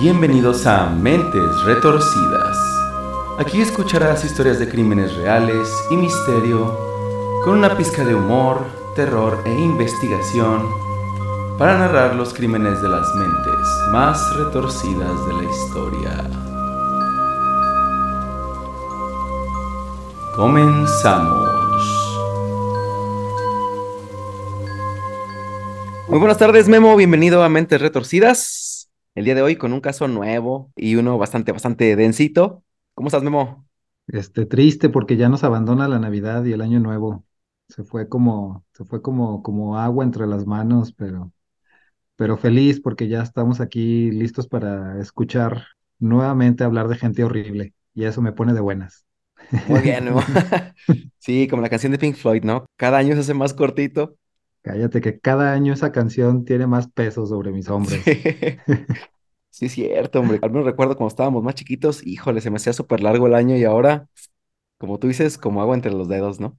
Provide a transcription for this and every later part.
Bienvenidos a Mentes Retorcidas. Aquí escucharás historias de crímenes reales y misterio, con una pizca de humor, terror e investigación, para narrar los crímenes de las mentes más retorcidas de la historia. Comenzamos. Muy buenas tardes, Memo. Bienvenido a Mentes Retorcidas. El día de hoy con un caso nuevo y uno bastante, bastante densito. ¿Cómo estás, Memo? Este, triste porque ya nos abandona la Navidad y el Año Nuevo. Se fue como, se fue como, como agua entre las manos, pero, pero feliz porque ya estamos aquí listos para escuchar nuevamente hablar de gente horrible. Y eso me pone de buenas. Muy bien, Memo. Sí, como la canción de Pink Floyd, ¿no? Cada año se hace más cortito. Cállate que cada año esa canción tiene más peso sobre mis hombros. Sí, es cierto, hombre. Al menos recuerdo cuando estábamos más chiquitos, híjole, se me hacía súper largo el año y ahora, como tú dices, como agua entre los dedos, ¿no?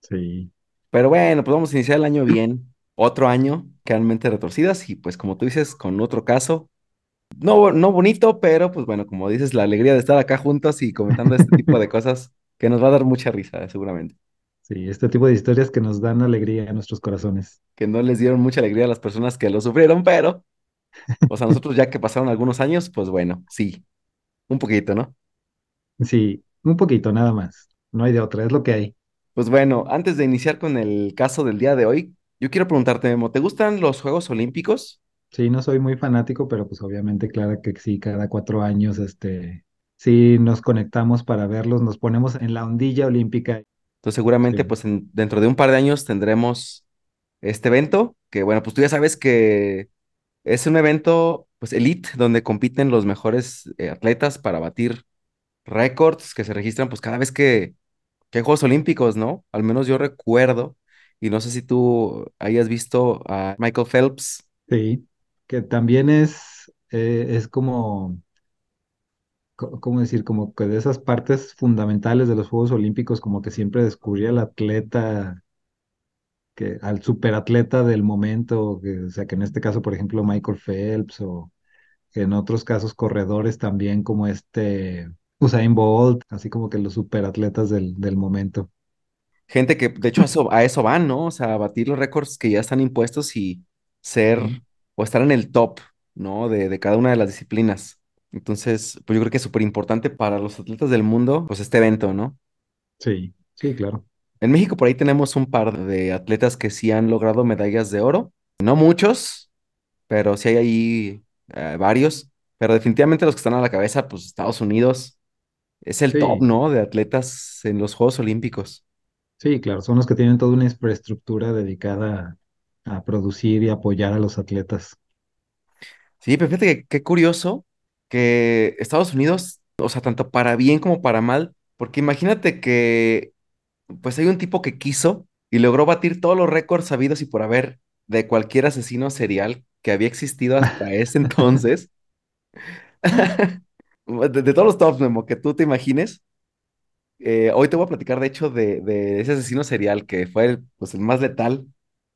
Sí, Pero bueno, pues vamos a iniciar el año bien. Otro año, realmente retorcidas y pues como tú dices, con otro caso. No, no bonito, pero pues bueno, como dices, la alegría de estar acá juntos y comentando este tipo de cosas que nos va a dar mucha risa, seguramente. Sí, este tipo de historias que nos dan alegría a nuestros corazones. Que no les dieron mucha alegría a las personas que lo sufrieron, pero pues a nosotros ya que pasaron algunos años, pues bueno, sí, un poquito, ¿no? Sí, un poquito nada más. No hay de otra, es lo que hay. Pues bueno, antes de iniciar con el caso del día de hoy, yo quiero preguntarte, Memo, ¿te gustan los Juegos Olímpicos? Sí, no soy muy fanático, pero pues obviamente, claro que sí, cada cuatro años, este, sí nos conectamos para verlos, nos ponemos en la ondilla olímpica. Entonces seguramente Sí, pues en- dentro de un par de años tendremos este evento, que bueno, pues tú ya sabes que es un evento pues elite donde compiten los mejores eh, atletas para batir récords que se registran pues cada vez que, que hay Juegos Olímpicos, ¿no? Al menos yo recuerdo, y no sé si tú hayas visto a Michael Phelps. sí, que también es, eh, es como, co- ¿cómo decir? Como que de esas partes fundamentales de los Juegos Olímpicos, como que siempre descubría al atleta, que, al superatleta del momento, que, o sea, que en este caso, por ejemplo, Michael Phelps o en otros casos corredores también como este Usain Bolt, así como que los superatletas del, del momento. Gente que de hecho a eso, a eso van, ¿no? O sea, a batir los récords que ya están impuestos y ser o estar en el top, ¿no? De, de cada una de las disciplinas. Entonces, pues yo creo que es súper importante para los atletas del mundo, pues este evento, ¿no? sí, sí, claro. En México por ahí tenemos un par de atletas que sí han logrado medallas de oro. No muchos, pero sí hay ahí eh, varios. Pero definitivamente los que están a la cabeza, pues Estados Unidos es el top, ¿no? De atletas en los Juegos Olímpicos. sí, claro. Son los que tienen toda una infraestructura dedicada a, a producir y apoyar a los atletas. Sí, pero fíjate que qué curioso que Estados Unidos, o sea, tanto para bien como para mal, porque imagínate que pues hay un tipo que quiso y logró batir todos los récords sabidos y por haber de cualquier asesino serial que había existido hasta ese entonces, de, de todos los tops, Memo, que tú te imagines. Eh, hoy te voy a platicar, de hecho, de, de ese asesino serial que fue el, pues, el más letal,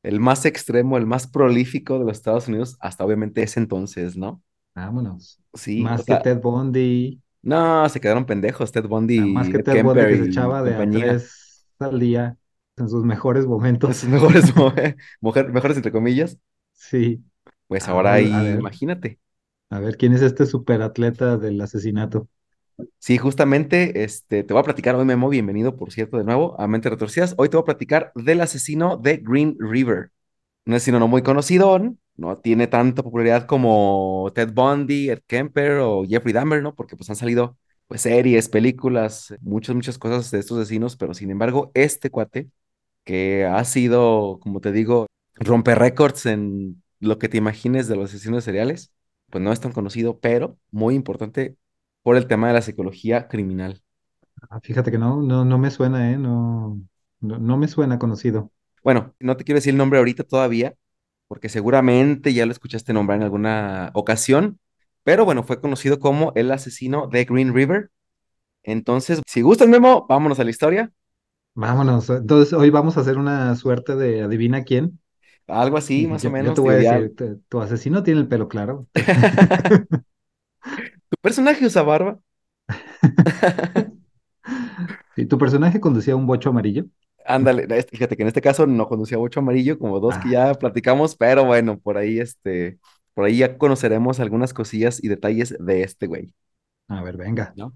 el más extremo, el más prolífico de los Estados Unidos hasta obviamente ese entonces, ¿no? Vámonos. Sí, Más que sea, Ted Bundy, No, se quedaron pendejos Ted ah, más Bundy, que Ed Ted Bundy Kemper que se echaba de a compañía. tres al día en sus mejores En momentos. sus mejores, mo- mujer- mejores entre comillas. Sí. Pues Ah, ahora ver, imagínate. a ver quién es este superatleta del asesinato. Sí, justamente, este, te voy a platicar hoy, Memo, bienvenido, por cierto, de nuevo a Mente Retorcidas. Hoy te voy a platicar del asesino de Green River. Un asesino no muy conocido, no tiene tanta popularidad como Ted Bundy, Ed Kemper o Jeffrey Dahmer, ¿no? Porque pues han salido pues series, películas, muchas, muchas cosas de estos asesinos, pero sin embargo, este cuate que ha sido, como te digo, romper récords en lo que te imagines de los asesinos seriales, pues no es tan conocido, pero muy importante por el tema de la psicología criminal. Ah, fíjate que no, no, no me suena, ¿eh? No, no, no me suena conocido. Bueno, no te quiero decir el nombre ahorita todavía, porque seguramente ya lo escuchaste nombrar en alguna ocasión, pero bueno, fue conocido como el asesino de Green River. Entonces, si gustas, Memo, vámonos a la historia. Vámonos. Entonces, hoy vamos a hacer una suerte de adivina quién. Algo así, más o yo te menos, voy a decir, tu asesino tiene el pelo claro. ¿Tu personaje usa barba? ¿Y tu personaje conducía un bocho amarillo? Ándale, este- fíjate que en este caso no conducía bocho amarillo, como dos que Ah, ya platicamos, pero bueno, por ahí este, por ahí ya conoceremos algunas cosillas y detalles de este güey, a ver, venga. ¿no?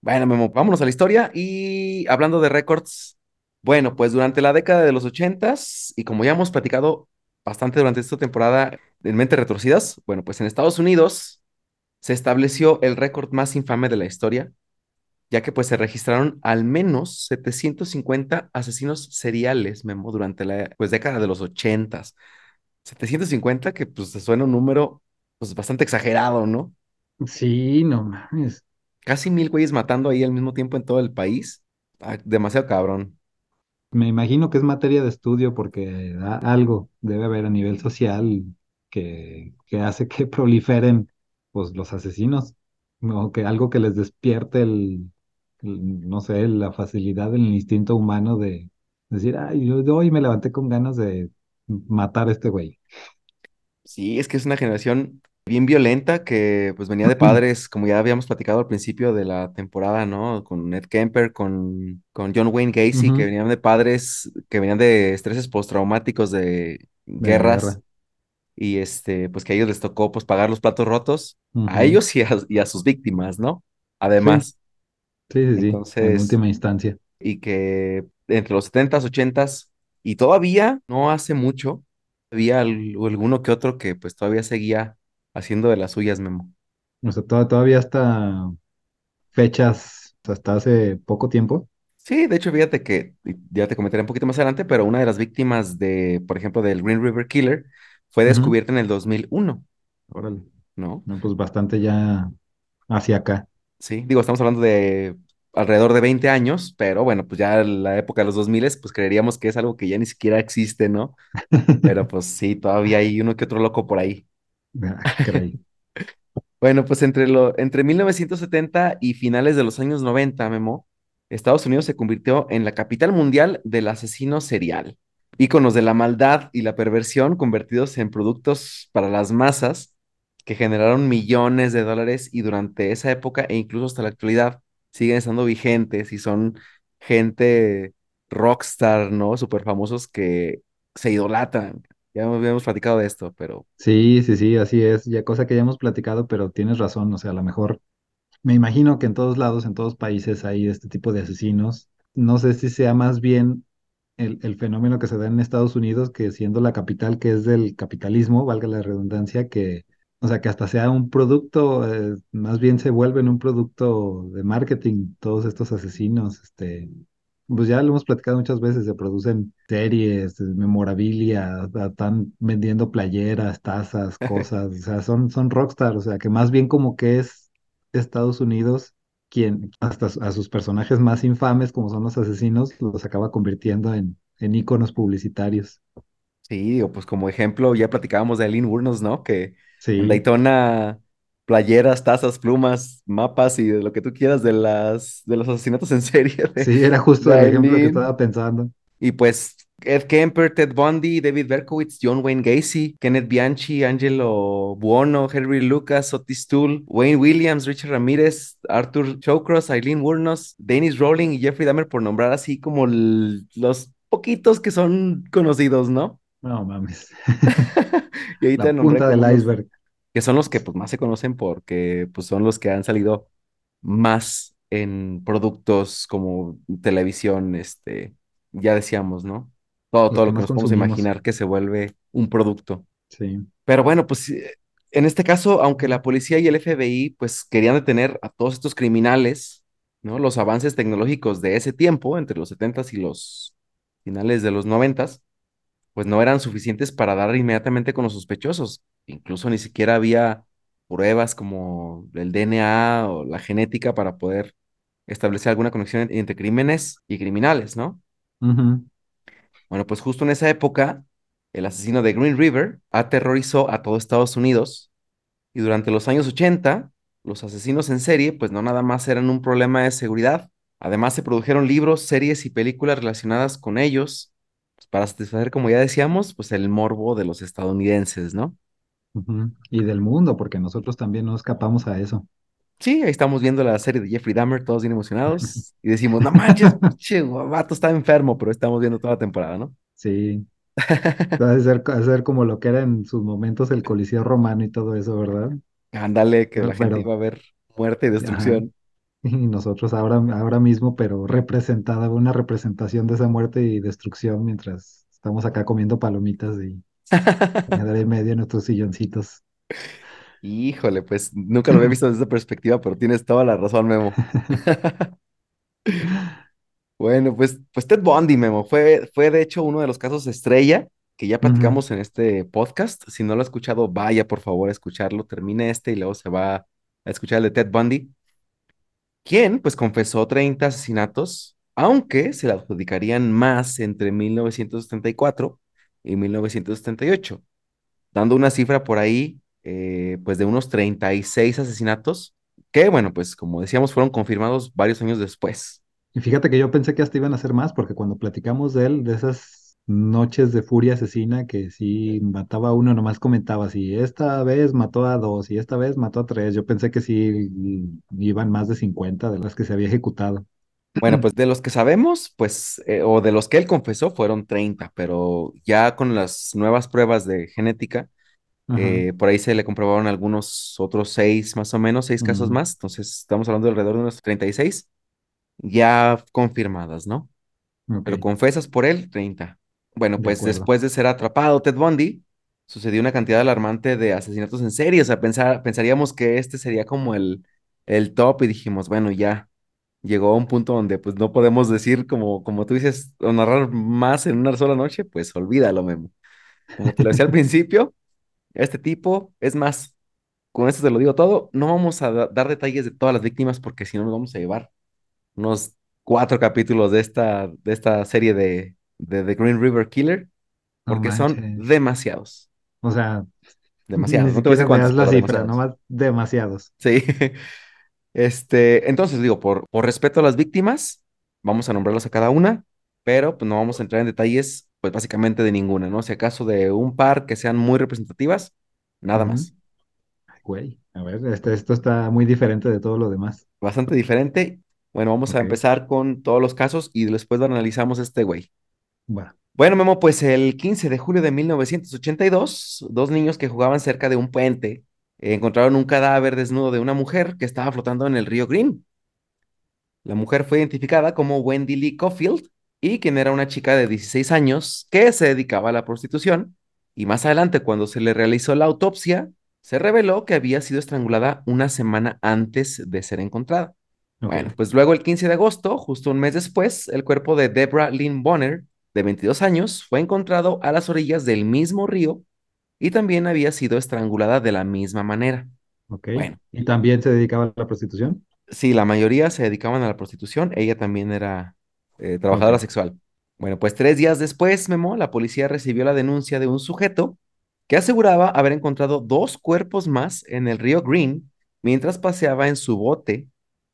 Bueno, Memo, vámonos a la historia y hablando de récords, bueno, pues durante la década de los ochentas y como ya hemos platicado bastante durante esta temporada en Mente Retorcidas, bueno, pues en Estados Unidos se estableció el récord más infame de la historia, ya que pues se registraron al menos 750 asesinos seriales, Memo, durante la pues década de los ochentas. 750 que pues suena un número pues bastante exagerado, ¿no? Sí, no mames. Casi mil güeyes matando ahí al mismo tiempo en todo el país. Ah, demasiado cabrón. Me imagino que es materia de estudio porque a- algo debe haber a nivel social que, que hace que proliferen pues, los asesinos, o que algo que les despierte el, no sé, la facilidad del instinto humano de decir, ay, yo, yo hoy me levanté con ganas de matar a este güey. Sí, es que es una generación bien violenta que pues venía de padres, como ya habíamos platicado al principio de la temporada, ¿no? Con Ned Kemper, con, con John Wayne Gacy, que venían de padres que venían de estreses postraumáticos de De la guerra. guerras y este, pues que a ellos les tocó pues pagar los platos rotos, a ellos y a, y a sus víctimas, ¿no? Además, sí, sí, sí, en entonces, última instancia. y que entre los setentas ochentas y todavía no hace mucho, había al- alguno que otro que pues todavía seguía haciendo de las suyas, Memo. O sea, to- todavía hasta fechas, hasta hace poco tiempo. Sí, de hecho, fíjate que ya te comentaré un poquito más adelante, pero una de las víctimas de, por ejemplo, del Green River Killer fue descubierta en el 2001, Órale. ¿no? No, pues bastante ya hacia acá. Sí, digo, estamos hablando de alrededor de 20 años, pero bueno, pues ya la época de los 2000, pues creeríamos que es algo que ya ni siquiera existe, ¿no? Pero pues sí, todavía hay uno que otro loco por ahí. Ah. Bueno, pues entre, lo, entre 1970 y finales de los años 90, Memo, Estados Unidos se convirtió en la capital mundial del asesino serial. Íconos de la maldad y la perversión convertidos en productos para las masas que generaron millones de dólares y durante esa época e incluso hasta la actualidad siguen estando vigentes y son gente rockstar, ¿no? Súper famosos que se idolatran. Ya habíamos platicado de esto, pero Sí, sí, sí, así es. Ya cosa que ya hemos platicado, pero tienes razón. O sea, a lo mejor me imagino que en todos lados, en todos países hay este tipo de asesinos. No sé si sea más bien el, el fenómeno que se da en Estados Unidos, que siendo la capital que es del capitalismo, valga la redundancia, que, o sea, que hasta sea un producto, eh, más bien se vuelven un producto de marketing, todos estos asesinos, este, pues ya lo hemos platicado muchas veces, se producen series, memorabilia, están vendiendo playeras, tazas, cosas, o sea, son, son rockstar, o sea, que más bien como que es Estados Unidos quien hasta a sus personajes más infames, como son los asesinos, los acaba convirtiendo en, en íconos publicitarios. Sí, digo, pues como ejemplo, ya platicábamos de Aileen Wuornos, ¿no? Que Sí, Daytona, playeras, tazas, plumas, mapas y de lo que tú quieras de las de los asesinatos en serie de, sí, era justo el ejemplo que estaba pensando. Y pues Ed Kemper, Ted Bundy, David Berkowitz, John Wayne Gacy, Kenneth Bianchi, Angelo Buono, Henry Lucas, Otis Toole, Wayne Williams, Richard Ramírez, Arthur Shawcross, Aileen Wuornos, Dennis Rowling y Jeffrey Dahmer, por nombrar así como los poquitos que son conocidos, ¿no? No mames, Y ahí la te punta del iceberg. que son los que pues más se conocen porque pues son los que han salido más en productos como televisión, este, ya decíamos, ¿no? Todo, todo que lo que nos podemos imaginar que se vuelve un producto. Sí. Pero bueno, pues eh, en este caso, aunque la policía y el FBI pues querían detener a todos estos criminales, ¿no? Los avances tecnológicos de ese tiempo, entre los setentas y los finales de los noventas, pues no eran suficientes para dar inmediatamente con los sospechosos. Incluso ni siquiera había pruebas como el DNA o la genética para poder establecer alguna conexión en- entre crímenes y criminales, ¿no? Bueno, pues justo en esa época, el asesino de Green River aterrorizó a todo Estados Unidos y durante los años 80, los asesinos en serie, pues no nada más eran un problema de seguridad, además se produjeron libros, series y películas relacionadas con ellos, pues, para satisfacer, como ya decíamos, pues el morbo de los estadounidenses, ¿no? Y del mundo, porque nosotros también no escapamos a eso. Sí, ahí estamos viendo la serie de Jeffrey Dahmer, todos bien emocionados, y decimos, no manches, che, vato está enfermo, pero estamos viendo toda la temporada, ¿no? Sí, ha de ser, ser como lo que era en sus momentos el Coliseo Romano y todo eso, ¿verdad? Ándale, que Pero, la gente pero, iba a ver muerte y ajá. Y nosotros ahora, ahora mismo, pero representada, una representación de esa muerte y destrucción mientras estamos acá comiendo palomitas y y media en nuestros silloncitos. Híjole, pues nunca lo había visto desde esa perspectiva, pero tienes toda la razón, Memo. Bueno, pues, pues Ted Bundy, Memo, fue, fue de hecho uno de los casos estrella que ya platicamos en este podcast. Si no lo ha escuchado, vaya por favor a escucharlo. Termine este y luego se va a escuchar el de Ted Bundy, quien pues confesó 30 asesinatos, aunque se le adjudicarían más entre 1974 y 1978, dando una cifra por ahí eh, pues de unos 36 asesinatos, que bueno, pues como decíamos, fueron confirmados varios años después. Y fíjate que yo pensé que hasta iban a hacer más, porque cuando platicamos de él, de esas noches de furia asesina, que si mataba a uno, nomás comentaba, si esta vez mató a dos y esta vez mató a tres, yo pensé que sí iban más de 50 de las que se había ejecutado. Bueno, pues de los que sabemos, pues, eh, o de los que él confesó, fueron 30, pero ya con las nuevas pruebas de genética, eh, por ahí se le comprobaron algunos otros seis, más o menos, seis casos más, entonces estamos hablando de alrededor de unos 36 ya confirmadas, ¿no? Pero confesas por él, 30. Bueno, pues después de ser atrapado Ted Bundy, sucedió una cantidad alarmante de asesinatos en serie, o sea, pensar, pensaríamos que este sería como el, el top y dijimos, bueno, ya llegó a un punto donde pues no podemos decir como, como tú dices, o narrar más en una sola noche, pues olvídalo, Memo. Como te lo decía al principio, este tipo, es más, con esto te lo digo todo, no vamos a da- dar detalles de todas las víctimas porque si no nos vamos a llevar unos cuatro capítulos de esta, de esta serie de, de The Green River Killer, No porque son demasiados, O sea, demasiados. No te voy a decir cuántos, la cifra, demasiados. nomás demasiados. Sí. Este, entonces digo, por, por respeto a las víctimas, vamos a nombrarlos a cada una, pero pues no vamos a entrar en detalles, pues básicamente de ninguna, ¿no? Si acaso de un par que sean muy representativas, nada más. Ay, Güey, a ver, este, esto está muy diferente de todo lo demás. Bastante diferente. Bueno, vamos a empezar con todos los casos y después lo analizamos este güey. Bueno, Memo, pues el 15 de julio de 1982, dos niños que jugaban cerca de un puente eh, encontraron un cadáver desnudo de una mujer que estaba flotando en el río Green. La mujer fue identificada como Wendy Lee Caulfield y quien era una chica de 16 años que se dedicaba a la prostitución. Y más adelante, cuando se le realizó la autopsia, se reveló que había sido estrangulada una semana antes de ser encontrada. Bueno, pues luego el 15 de agosto, justo un mes después, el cuerpo de Deborah Lynn Bonner, de 22 años, fue encontrado a las orillas del mismo río y también había sido estrangulada de la misma manera. ok. Bueno, ¿Y también se dedicaba a la prostitución? Sí, la mayoría se dedicaban a la prostitución, ella también era eh, trabajadora sexual. Bueno, pues tres días después, Memo, la policía recibió la denuncia de un sujeto que aseguraba haber encontrado dos cuerpos más en el río Green mientras paseaba en su bote,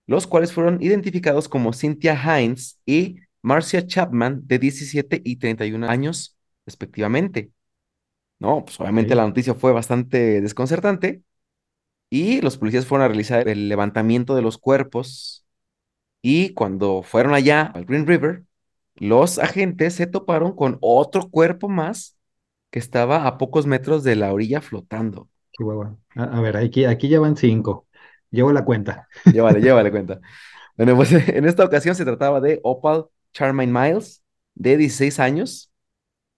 los cuales fueron identificados como Cynthia Hines y Marcia Chapman, de 17 y 31 años, respectivamente. No, pues obviamente la noticia fue bastante desconcertante y los policías fueron a realizar el levantamiento de los cuerpos y cuando fueron allá al Green River, los agentes se toparon con otro cuerpo más que estaba a pocos metros de la orilla flotando. Chihuahua. A, a ver, aquí, aquí ya van cinco. Llevo la cuenta. Llévale, llévale cuenta. Bueno, pues en esta ocasión se trataba de Opal Charmaine Miles, de 16 años,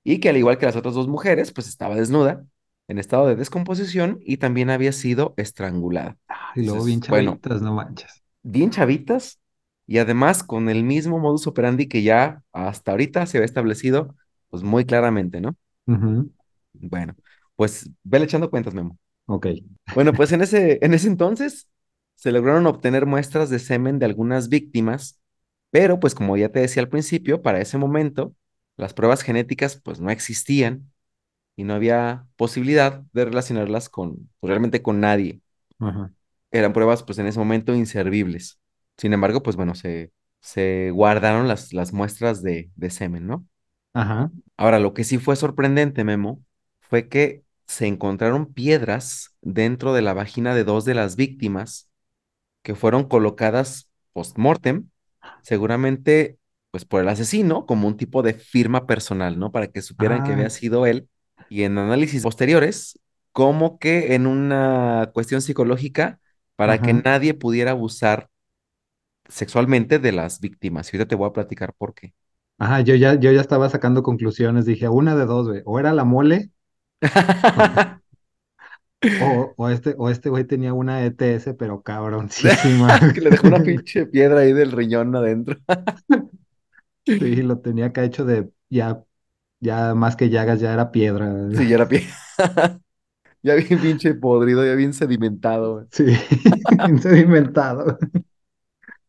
y que al igual que las otras dos mujeres, pues estaba desnuda, en estado de descomposición y también había sido estrangulada. Y luego bien bueno, chavitas, no manches. bien chavitas y además con el mismo modus operandi que ya hasta ahorita se había establecido, pues muy claramente, ¿no? Ujú, Bueno, pues vele echando cuentas, Memo. Ok, Bueno, pues en ese, en ese entonces se lograron obtener muestras de semen de algunas víctimas, pero pues como ya te decía al principio, para ese momento las pruebas genéticas pues no existían y no había posibilidad de relacionarlas con, pues, realmente con nadie. ajá, eran pruebas pues en ese momento inservibles. Sin embargo, pues bueno, se, se guardaron las, las muestras de, de semen, ¿no? ajá, Ahora, lo que sí fue sorprendente, Memo, fue que se encontraron piedras dentro de la vagina de dos de las víctimas que fueron colocadas post-mortem, seguramente pues por el asesino, como un tipo de firma personal, ¿no? Para que supieran que Ah, había sido él. Y en análisis posteriores, como que en una cuestión psicológica, para que nadie pudiera abusar sexualmente de las víctimas. Y ahorita te voy a platicar por qué. Ajá, yo ya, yo ya estaba sacando conclusiones. Dije, una de dos, güey. O era la mole, o, o este, o este güey tenía una ETS, pero cabroncísima. Que le dejó una pinche piedra ahí del riñón adentro. Sí, lo tenía acá hecho de ya, ya más que llagas, ya era piedra. Sí, ya era piedra. Ya bien pinche podrido, ya bien sedimentado, güey. Sí, sedimentado.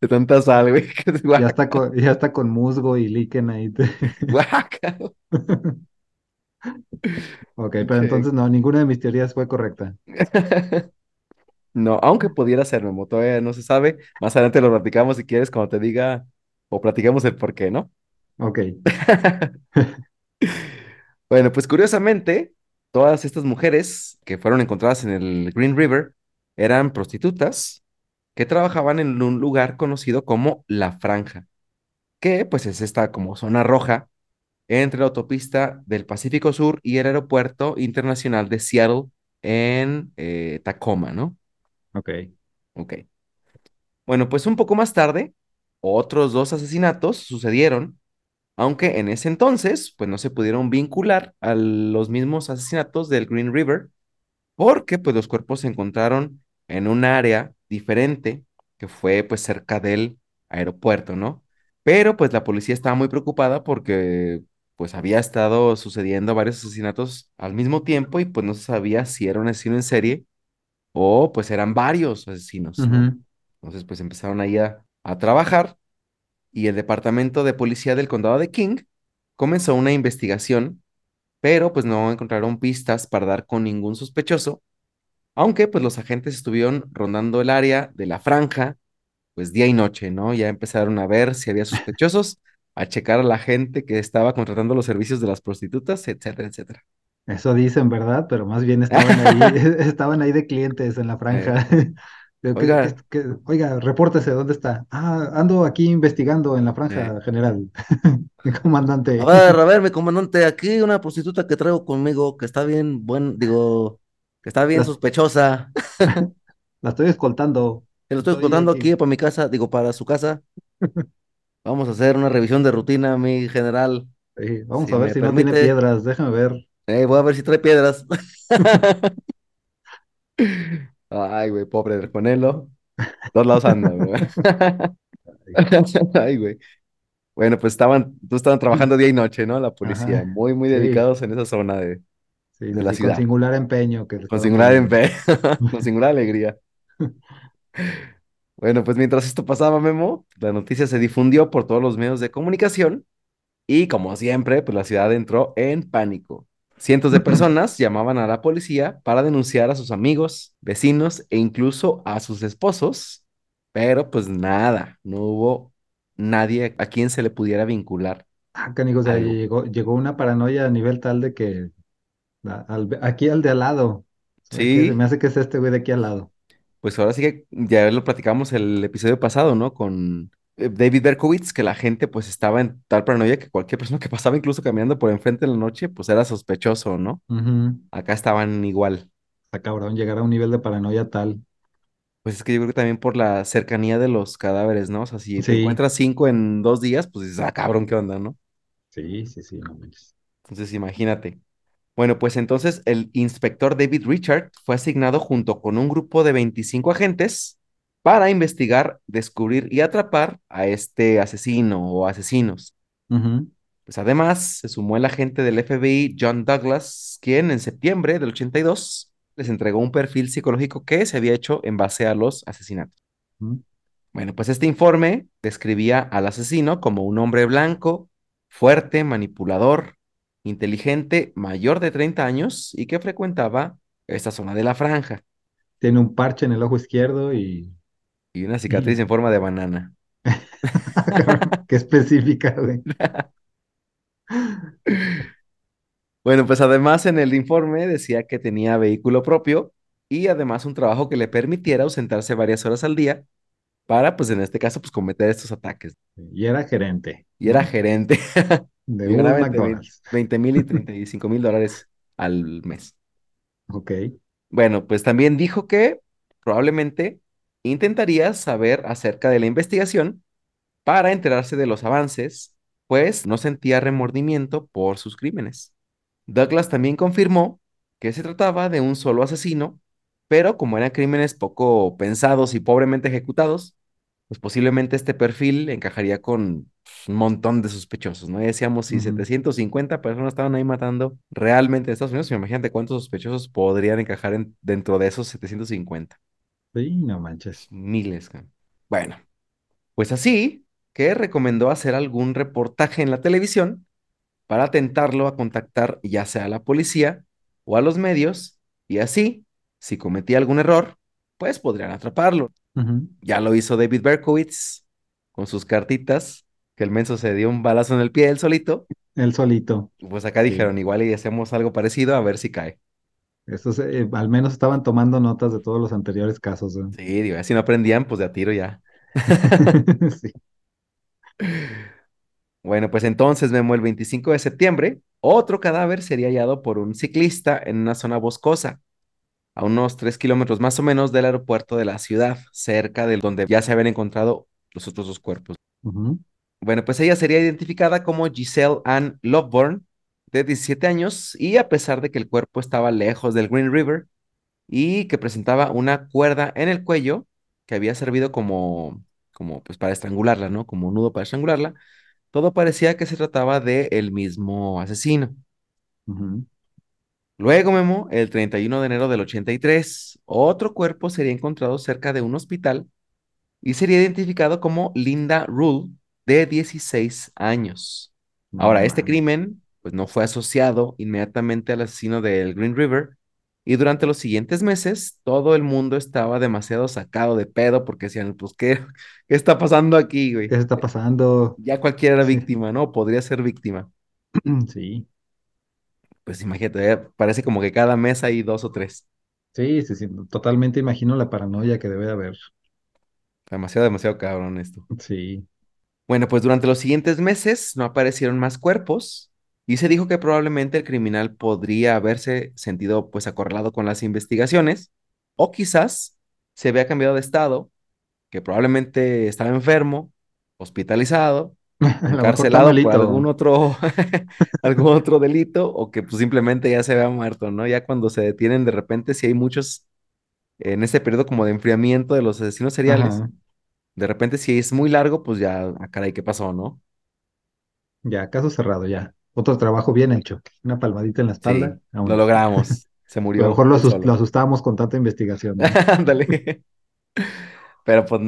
De tanta sal, güey. Ya está con, ya está con musgo y líquen ahí. guaca, Ok, pero entonces no, ninguna de mis teorías fue correcta. No, aunque pudiera ser, Memo, todavía no se sabe. Más adelante lo platicamos si quieres, cuando te diga, o platicamos el por qué, ¿no? Ok. Bueno, pues curiosamente, todas estas mujeres que fueron encontradas en el Green River eran prostitutas que trabajaban en un lugar conocido como La Franja, que pues es esta como zona roja entre la autopista del Pacífico Sur y el aeropuerto internacional de Seattle en eh, Tacoma, ¿no? Ok. Ok. Bueno, pues un poco más tarde, otros dos asesinatos sucedieron, aunque en ese entonces, pues no se pudieron vincular a los mismos asesinatos del Green River, porque pues los cuerpos se encontraron en un área diferente, que fue pues cerca del aeropuerto, ¿no? Pero pues la policía estaba muy preocupada porque pues había estado sucediendo varios asesinatos al mismo tiempo y pues no se sabía si era un asesino en serie o pues eran varios asesinos, ¿no? Ujú. Entonces pues empezaron ahí a, a trabajar y el departamento de policía del condado de King comenzó una investigación, pero pues no encontraron pistas para dar con ningún sospechoso, aunque pues los agentes estuvieron rondando el área de la franja, pues día y noche, ¿no? Ya empezaron a ver si había sospechosos, a checar a la gente que estaba contratando los servicios de las prostitutas, etcétera, etcétera. Eso dicen, ¿verdad? Pero más bien estaban ahí, estaban ahí de clientes en la Eh, franja. Digo, ¿qué- qué- oiga, Oiga, repórtese, ¿dónde está? Ah, ando aquí investigando en la eh, franja general. A Comandante, ver, a ver, mi comandante, aquí una prostituta que traigo conmigo, que está bien, buen, digo, que está bien la, sospechosa. la estoy escoltando. Lo estoy Estoy contando aquí. aquí para mi casa, digo, para su casa. Vamos a hacer una revisión de rutina, mi general. Sí, vamos Si a ver si no tiene permite, piedras, déjame ver. eh, voy a ver si trae piedras. Ay, güey, pobre del Conelo. Dos lados anda, güey. Ay, güey. Bueno, pues estaban, tú estaban trabajando día y noche, ¿no? La policía, Ajá, muy, muy sí, dedicados en esa zona de, sí, de sí, la sí, con ciudad. singular empeño que Con singular poniendo. empe- con singular alegría. Bueno, pues mientras esto pasaba, Memo, la noticia se difundió por todos los medios de comunicación y como siempre, pues la ciudad entró en pánico. Cientos de personas llamaban a la policía para denunciar a sus amigos, vecinos e incluso a sus esposos, pero pues nada, no hubo nadie a quien se le pudiera vincular Ah, canijo, o sea, algo. llegó, llegó una paranoia a nivel tal de que al- aquí al de al lado. Se me Sí, hace que es este güey de aquí al lado. Pues ahora sí que ya lo platicamos el episodio pasado, ¿no? Con eh, David Berkowitz, que la gente pues estaba en tal paranoia que cualquier persona que pasaba incluso caminando por enfrente en la noche, pues era sospechoso, ¿no? Acá estaban igual. Está cabrón llegar a un nivel de paranoia tal. Pues es que yo creo que también por la cercanía de los cadáveres, ¿no? O sea, si te encuentras cinco en dos días, pues dices, ah, cabrón, ¿qué onda, no? sí, sí, sí, no. Entonces, imagínate. Bueno, pues entonces el inspector David Richard fue asignado junto con un grupo de 25 agentes para investigar, descubrir y atrapar a este asesino o asesinos. Pues además se sumó el agente del FBI John Douglas, quien en septiembre del 82 les entregó un perfil psicológico que se había hecho en base a los asesinatos. Bueno, pues este informe describía al asesino como un hombre blanco, fuerte, manipulador, inteligente, mayor de 30 años y que frecuentaba esta zona de la franja Tiene un parche en el ojo izquierdo y, y una cicatriz y... en forma de banana. Qué específica, güey. Bueno, pues además en el informe decía que tenía vehículo propio y además un trabajo que le permitiera ausentarse varias horas al día para, pues en este caso, pues cometer estos ataques. Y era gerente, Y era gerente De y un ganaba entre McDonald's. 20 mil y 35 mil dólares al mes. Ok. Bueno, pues también dijo que probablemente intentaría saber acerca de la investigación para enterarse de los avances, pues no sentía remordimiento por sus crímenes. Douglas también confirmó que se trataba de un solo asesino, pero como eran crímenes poco pensados y pobremente ejecutados, pues posiblemente este perfil encajaría con pues, un montón de sospechosos, ¿no? Y decíamos, si Ujú. 750 personas estaban ahí matando realmente en Estados Unidos, imagínate cuántos sospechosos podrían encajar en- dentro de esos 750. Sí, no manches. Miles. Bueno, pues así que recomendó hacer algún reportaje en la televisión para tentarlo a contactar ya sea a la policía o a los medios, y así, si cometía algún error, pues podrían atraparlo. Ya lo hizo David Berkowitz con sus cartitas, que el menso se dio un balazo en el pie él solito. Él solito. Pues acá Sí. dijeron, igual y hacemos algo parecido a ver si cae. Estos eh, al menos estaban tomando notas de todos los anteriores casos. ¿eh? Sí, digo, si no aprendían, pues de a tiro ya. Sí. Bueno, pues entonces, Memo, el 25 de septiembre, otro cadáver sería hallado por un ciclista en una zona boscosa, a unos tres kilómetros más o menos del aeropuerto de la ciudad, cerca de donde ya se habían encontrado los otros dos cuerpos. Bueno, pues ella sería identificada como Giselle Ann Loveborn, de 17 años, y a pesar de que el cuerpo estaba lejos del Green River y que presentaba una cuerda en el cuello que había servido como, como pues para estrangularla, ¿no? Como un nudo para estrangularla, todo parecía que se trataba de el mismo asesino. Ujú. Luego, Memo, el 31 de enero del 83, otro cuerpo sería encontrado cerca de un hospital y sería identificado como Linda Rule, de 16 años. No Ahora, este crimen, pues no fue asociado inmediatamente al asesino del Green River y durante los siguientes meses todo el mundo estaba demasiado sacado de pedo porque decían, pues, ¿qué, qué está pasando aquí, ¿Qué güey? se está pasando? Ya cualquiera era Sí. víctima, ¿no? Podría ser víctima. Sí. Pues imagínate, eh, parece como que cada mes hay dos o tres. Sí, sí, sí. Totalmente imagino la paranoia que debe de haber. Demasiado, demasiado cabrón esto. Sí. Bueno, pues durante los siguientes meses no aparecieron más cuerpos y se dijo que probablemente el criminal podría haberse sentido pues acorralado con las investigaciones o quizás se había cambiado de estado, que probablemente estaba enfermo, hospitalizado encarcelado por algún otro algún otro delito o que pues simplemente ya se había muerto, ¿no? Ya cuando se detienen de repente si hay muchos en ese periodo como de enfriamiento de los asesinos seriales Ajá. de repente, si es muy largo, pues ya, ah, caray, ¿qué pasó, no? Ya, caso cerrado, ya. Otro trabajo bien hecho. Una palmadita en la espalda, Sí, lo logramos. Se A lo murió mejor lo, asustábamos con tanta investigación, ¿no? Ándale. Pero pues,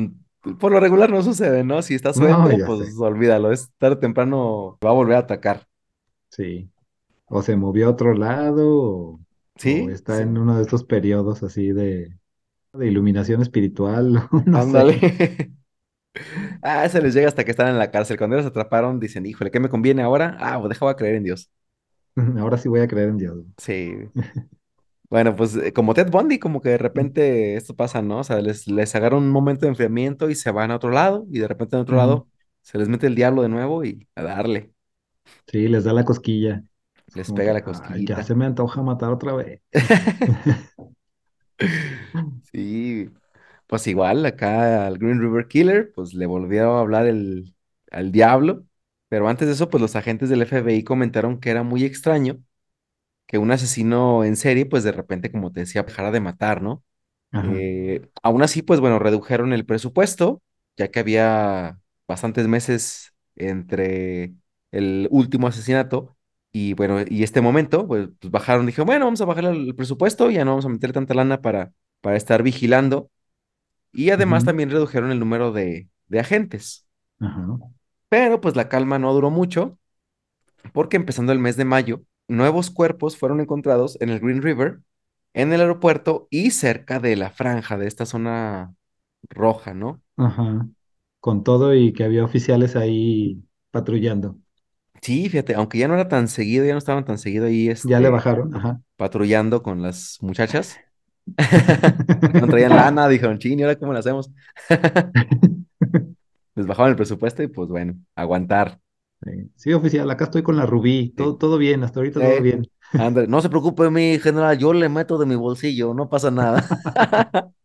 por lo regular no sucede, ¿no? Si está suelto, pues sé. olvídalo. Es tarde o temprano va a volver a atacar. Sí. O se movió a otro lado, o, o ¿Sí? está en uno de estos periodos así de, de iluminación espiritual, no Ándale. sé. Ah, se les llega hasta que están en la cárcel. Cuando los atraparon, dicen, híjole, ¿qué me conviene ahora? Ah, pues deja, voy a creer en Dios. Ahora sí voy a creer en Dios. Sí. Bueno, pues eh, como Ted Bundy, como que de repente esto pasa, ¿no? O sea, les, les agarra un momento de enfriamiento y se van a otro lado, y de repente en otro lado se les mete el diablo de nuevo y a darle, Sí, les da la cosquilla. Es les como pega que, la "Ay, ya se me antoja matar otra vez. Sí, pues igual acá al Green River Killer, pues le volvió a hablar el, al diablo, pero antes de eso, pues los agentes del FBI comentaron que era muy extraño que un asesino en serie, pues de repente, como te decía, dejara de matar, ¿no? Eh, aún así, pues bueno, redujeron el presupuesto, ya que había bastantes meses entre el último asesinato y bueno, y este momento, pues, pues, bajaron, dije, bueno, vamos a bajar el, presupuesto, ya no vamos a meter tanta lana para, para estar vigilando. Y además también redujeron el número de, de agentes. ajá, Pero pues la calma no duró mucho, porque empezando el mes de mayo, nuevos cuerpos fueron encontrados en el Green River, en el aeropuerto y cerca de la franja de esta zona roja, ¿no? ajá. Con todo y que había oficiales ahí patrullando. Sí, fíjate, aunque ya no era tan seguido, ya no estaban tan seguido ahí, Ya le este, bajaron, ajá. patrullando con las muchachas. No traían lana, dijeron, ching, ¿y ahora cómo lo hacemos? Les bajaban el presupuesto y pues bueno, aguantar. Sí, oficial, acá estoy con la Rubí. Sí. Todo, bien, hasta ahorita todo Eh, bien. ándale, no se preocupe, mi general, yo le meto de mi bolsillo, no pasa nada.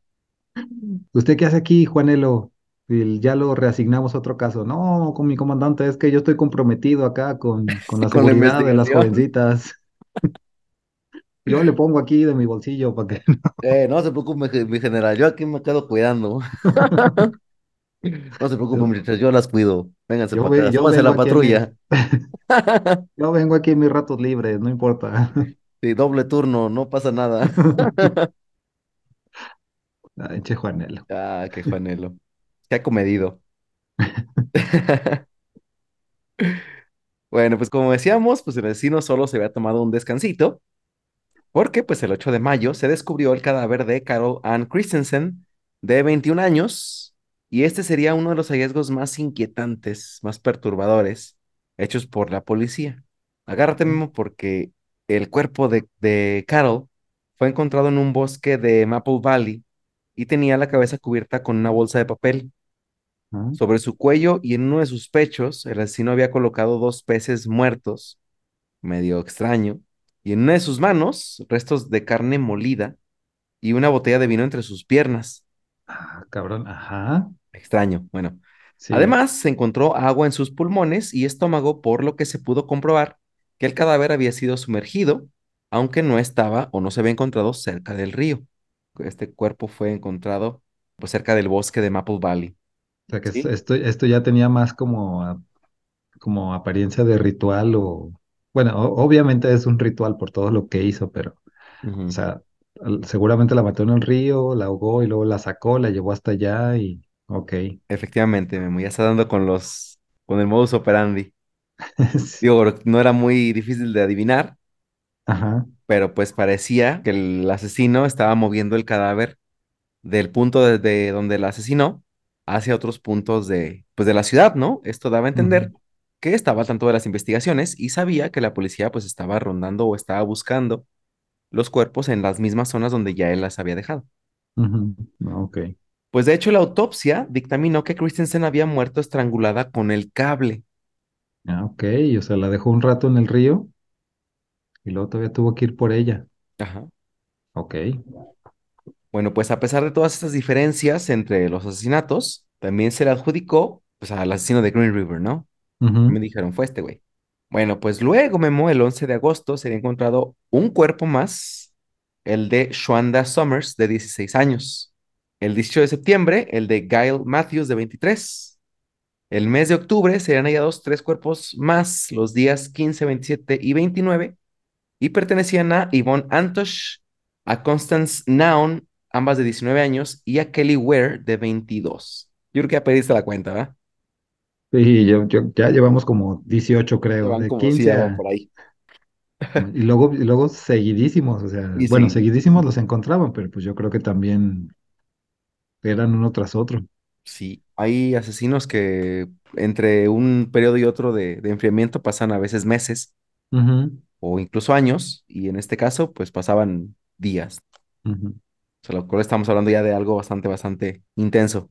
¿Usted qué hace aquí, Juanelo? Ya lo reasignamos a otro caso. No, con mi comandante, es que yo estoy comprometido acá con, con la Con la de las jovencitas. Yo le pongo aquí de mi bolsillo para que... Eh, no se preocupe, mi general, yo aquí me quedo cuidando. No se preocupe, Yo, muchachas, yo las cuido. Vénganse yo, para yo vengo la patrulla. Yo vengo aquí en mis ratos libres, no importa. Sí, doble turno, no pasa nada. Ay, che, Juanelo. Ah, qué Juanelo. Qué acomedido. Bueno, pues como decíamos, pues el vecino solo se había tomado un descansito, porque pues el 8 de mayo se descubrió el cadáver de Carol Ann Christensen, de 21 años, y este sería uno de los hallazgos más inquietantes, más perturbadores, hechos por la policía. Agárrate, Memo, porque el cuerpo de, de Carol fue encontrado en un bosque de Maple Valley y tenía la cabeza cubierta con una bolsa de papel. Sobre su cuello y en uno de sus pechos, el asesino había colocado dos peces muertos, medio extraño, y en una de sus manos, restos de carne molida y una botella de vino entre sus piernas. ah, cabrón, ajá. Extraño. Bueno, Sí, además se encontró agua en sus pulmones y estómago, por lo que se pudo comprobar que el cadáver había sido sumergido, aunque no estaba o no se había encontrado cerca del río. Este cuerpo fue encontrado pues, cerca del bosque de Maple Valley. o sea que ¿Sí? esto, esto ya tenía más como, como apariencia de ritual o... Bueno, o- obviamente es un ritual por todo lo que hizo, pero, o sea, seguramente la mató en el río, la ahogó y luego la sacó, la llevó hasta allá y... Ok. Efectivamente, Memo, ya está dando con los, con el modus operandi. Sí. Digo, no era muy difícil de adivinar, Ajá. pero pues parecía que el asesino estaba moviendo el cadáver del punto desde donde el asesinó hacia otros puntos de, pues de la ciudad, ¿no? Esto daba a entender que estaba al tanto de las investigaciones y sabía que la policía pues estaba rondando o estaba buscando los cuerpos en las mismas zonas donde ya él las había dejado. Ok. Pues de hecho la autopsia dictaminó que Christensen había muerto estrangulada con el cable. Ah, ok. O sea, la dejó un rato en el río y luego todavía tuvo que ir por ella. Ajá. Ok. Bueno, pues a pesar de todas estas diferencias entre los asesinatos, también se le adjudicó pues, al asesino de Green River, ¿no? Me dijeron, fue este güey. Bueno, pues luego, Memo, el 11 de agosto se había encontrado un cuerpo más, el de Shwanda Summers, de 16 años. El 18 de septiembre, el de Gail Matthews, de 23. El mes de octubre serían hallados tres cuerpos más, los días 15, 27 y 29, y pertenecían a Yvonne Antosh, a Constance Naun, ambas de 19 años, y a Kelly Ware, de 22. Yo creo que ya pediste la cuenta, ¿verdad? Sí, yo, yo, ya llevamos como 18, Ya creo, de como si 15 ya van a... por ahí. Y luego, y luego seguidísimos, o sea, Y bueno, sí, seguidísimos los encontraban, pero pues yo creo que también eran uno tras otro. sí, hay asesinos que entre un periodo y otro de, de enfriamiento pasan a veces meses o incluso años, y en este caso, pues pasaban días. O sea, lo cual estamos hablando ya de algo bastante, bastante intenso.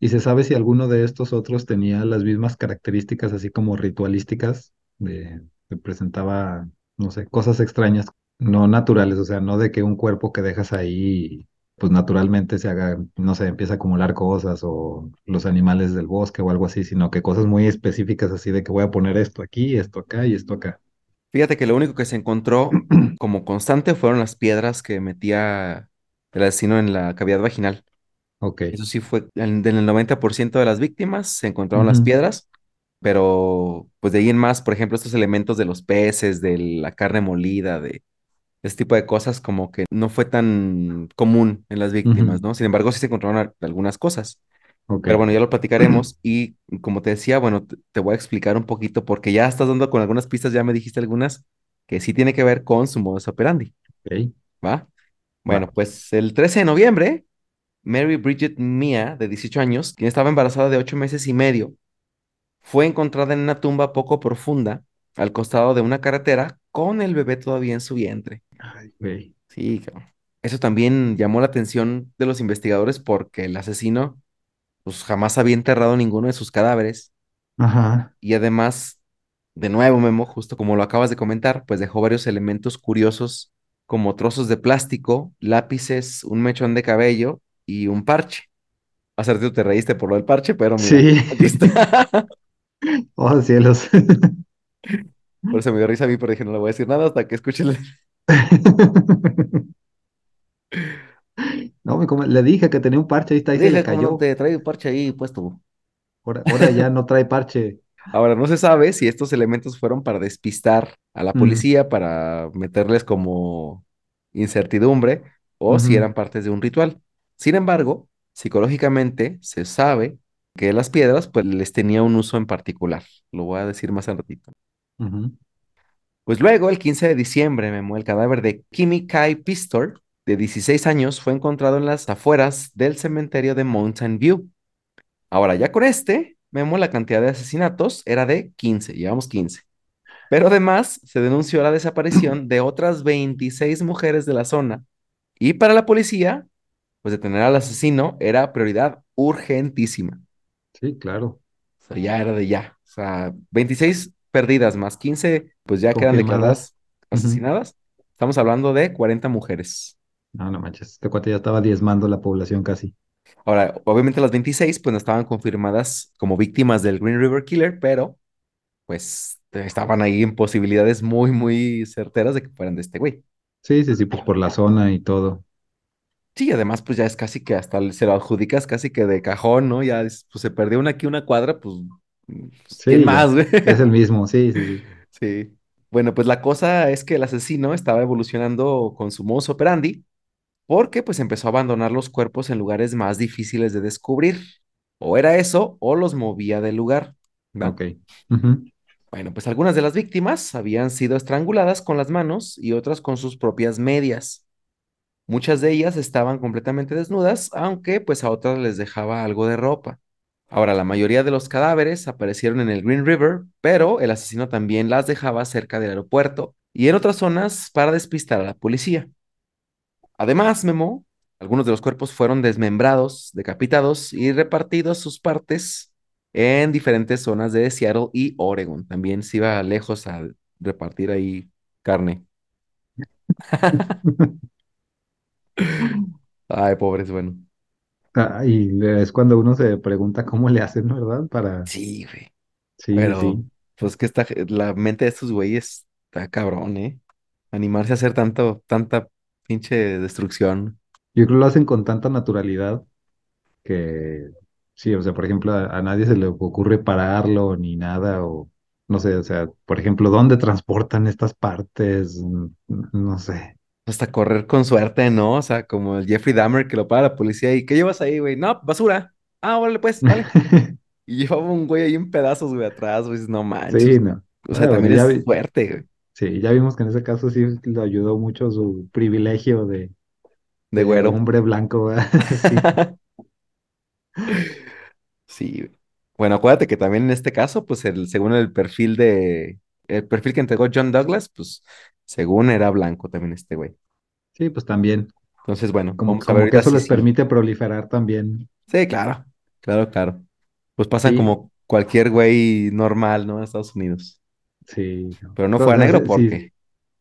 ¿Y se sabe si alguno de estos otros tenía las mismas características, así como ritualísticas, de que presentaba, no sé, cosas extrañas, no naturales, o sea, no de que un cuerpo que dejas ahí, pues naturalmente se haga, no sé, empieza a acumular cosas o los animales del bosque o algo así, sino que cosas muy específicas así de que voy a poner esto aquí, esto acá y esto acá. Fíjate que lo único que se encontró como constante fueron las piedras que metía el asesino en la cavidad vaginal. Ok. Eso sí fue, en, en el 90% de las víctimas se encontraron las piedras, pero pues de ahí en más, por ejemplo, estos elementos de los peces, de la carne molida, de ese tipo de cosas, como que no fue tan común en las víctimas, ¿no? Sin embargo, sí se encontraron algunas cosas. Ok. Pero bueno, ya lo platicaremos y como te decía, bueno, te, te voy a explicar un poquito porque ya estás dando con algunas pistas, ya me dijiste algunas que sí tiene que ver con su modus operandi, Ok. ¿va? Va. Bueno, pues el 13 de noviembre, Mary Bridget Mia, de 18 años, quien estaba embarazada de 8 meses y medio, fue encontrada en una tumba poco profunda al costado de una carretera con el bebé todavía en su vientre. Ay, güey. Sí, cabrón. Eso también llamó la atención de los investigadores porque el asesino pues jamás había enterrado ninguno de sus cadáveres Ajá. y además, de nuevo, Memo, justo como lo acabas de comentar, pues dejó varios elementos curiosos como trozos de plástico, lápices, un mechón de cabello y un parche. Hace ratito te reíste por lo del parche, pero mira, Sí. aquí está. Oh, cielos. Por eso me dio risa a mí, pero dije, no le voy a decir nada hasta que escuche el... No, me come- le dije que tenía un parche, ahí está, ahí se le Dije, como no cayó. te trae el parche ahí puesto. Ahora, ahora ya no trae parche. Ahora, no se sabe si estos elementos fueron para despistar a la Mm, policía, para meterles como incertidumbre, o si eran partes de un ritual. Sin embargo, psicológicamente se sabe que las piedras, pues les tenía un uso en particular. Lo voy a decir más al ratito. ujú. Pues luego, el 15 de diciembre, Memo, el cadáver de Kimi Kai Pistor, de 16 años, fue encontrado en las afueras del cementerio de Mountain View. Ahora, ya con este, Memo, la cantidad de asesinatos era de 15, llevamos 15. Pero además se denunció la desaparición de otras 26 mujeres de la zona. Y para la policía, pues detener al asesino era prioridad urgentísima. Sí, claro. O sea, ya era de ya. O sea, 26 perdidas más 15, pues ya quedan declaradas asesinadas. Estamos hablando de 40 mujeres. No, no manches. Este cuate ya estaba diezmando la población casi. Ahora, obviamente las 26 pues no estaban confirmadas como víctimas del Green River Killer, pero pues estaban ahí en posibilidades muy, muy certeras de que fueran de este güey. Sí, sí, sí, pues por la zona y todo. Sí, además pues ya es casi que hasta se lo adjudicas casi que de cajón, ¿no? Ya es, pues se perdió una aquí, una cuadra, pues, ¿quién más, güey? Es el mismo, sí, sí, sí. Sí. Bueno, pues la cosa es que el asesino estaba evolucionando con su modus operandi porque pues empezó a abandonar los cuerpos en lugares más difíciles de descubrir. O era eso, o los movía del lugar. Bueno, pues algunas de las víctimas habían sido estranguladas con las manos y otras con sus propias medias. Muchas de ellas estaban completamente desnudas, aunque pues a otras les dejaba algo de ropa. Ahora, la mayoría de los cadáveres aparecieron en el Green River, pero el asesino también las dejaba cerca del aeropuerto y en otras zonas para despistar a la policía. Además, Memo, algunos de los cuerpos fueron desmembrados, decapitados y repartidos sus partes en diferentes zonas de Seattle y Oregon. También se iba lejos a repartir ahí carne. Ay, pobres, bueno. Ah, y es cuando uno se pregunta cómo le hacen, ¿verdad? Para... Sí, güey. Sí, Pero, sí. pues que esta, la mente de estos güeyes está cabrón, ¿eh? Animarse a hacer tanto, tanta pinche destrucción. Yo creo que lo hacen con tanta naturalidad que, sí, o sea, por ejemplo, a, a nadie se le ocurre pararlo ni nada, o no sé, o sea, por ejemplo, ¿dónde transportan estas partes? No sé. Hasta correr con suerte, ¿no? O sea, como el Jeffrey Dahmer que lo para la policía y ¿qué llevas ahí, güey? No, basura. Ah, órale, pues, vale. Y llevaba un güey ahí en pedazos, güey, atrás, güey, no Sí, manches. no. O sea, bueno, también es vi, suerte, güey, sí, ya vimos que en ese caso sí lo ayudó mucho su privilegio de, de de güero. hombre blanco, ¿verdad? Sí, Sí, güey. Bueno, acuérdate que también en este caso, pues el, según el perfil de, el perfil que entregó John Douglas, pues según era blanco también este güey. sí, pues también, Entonces, bueno, como, vamos a ver como que eso les sí. permite proliferar también. Sí, claro, claro, claro. Pues pasan Sí, como cualquier güey normal, ¿no? En Estados Unidos. sí. Pero no O fue negro porque.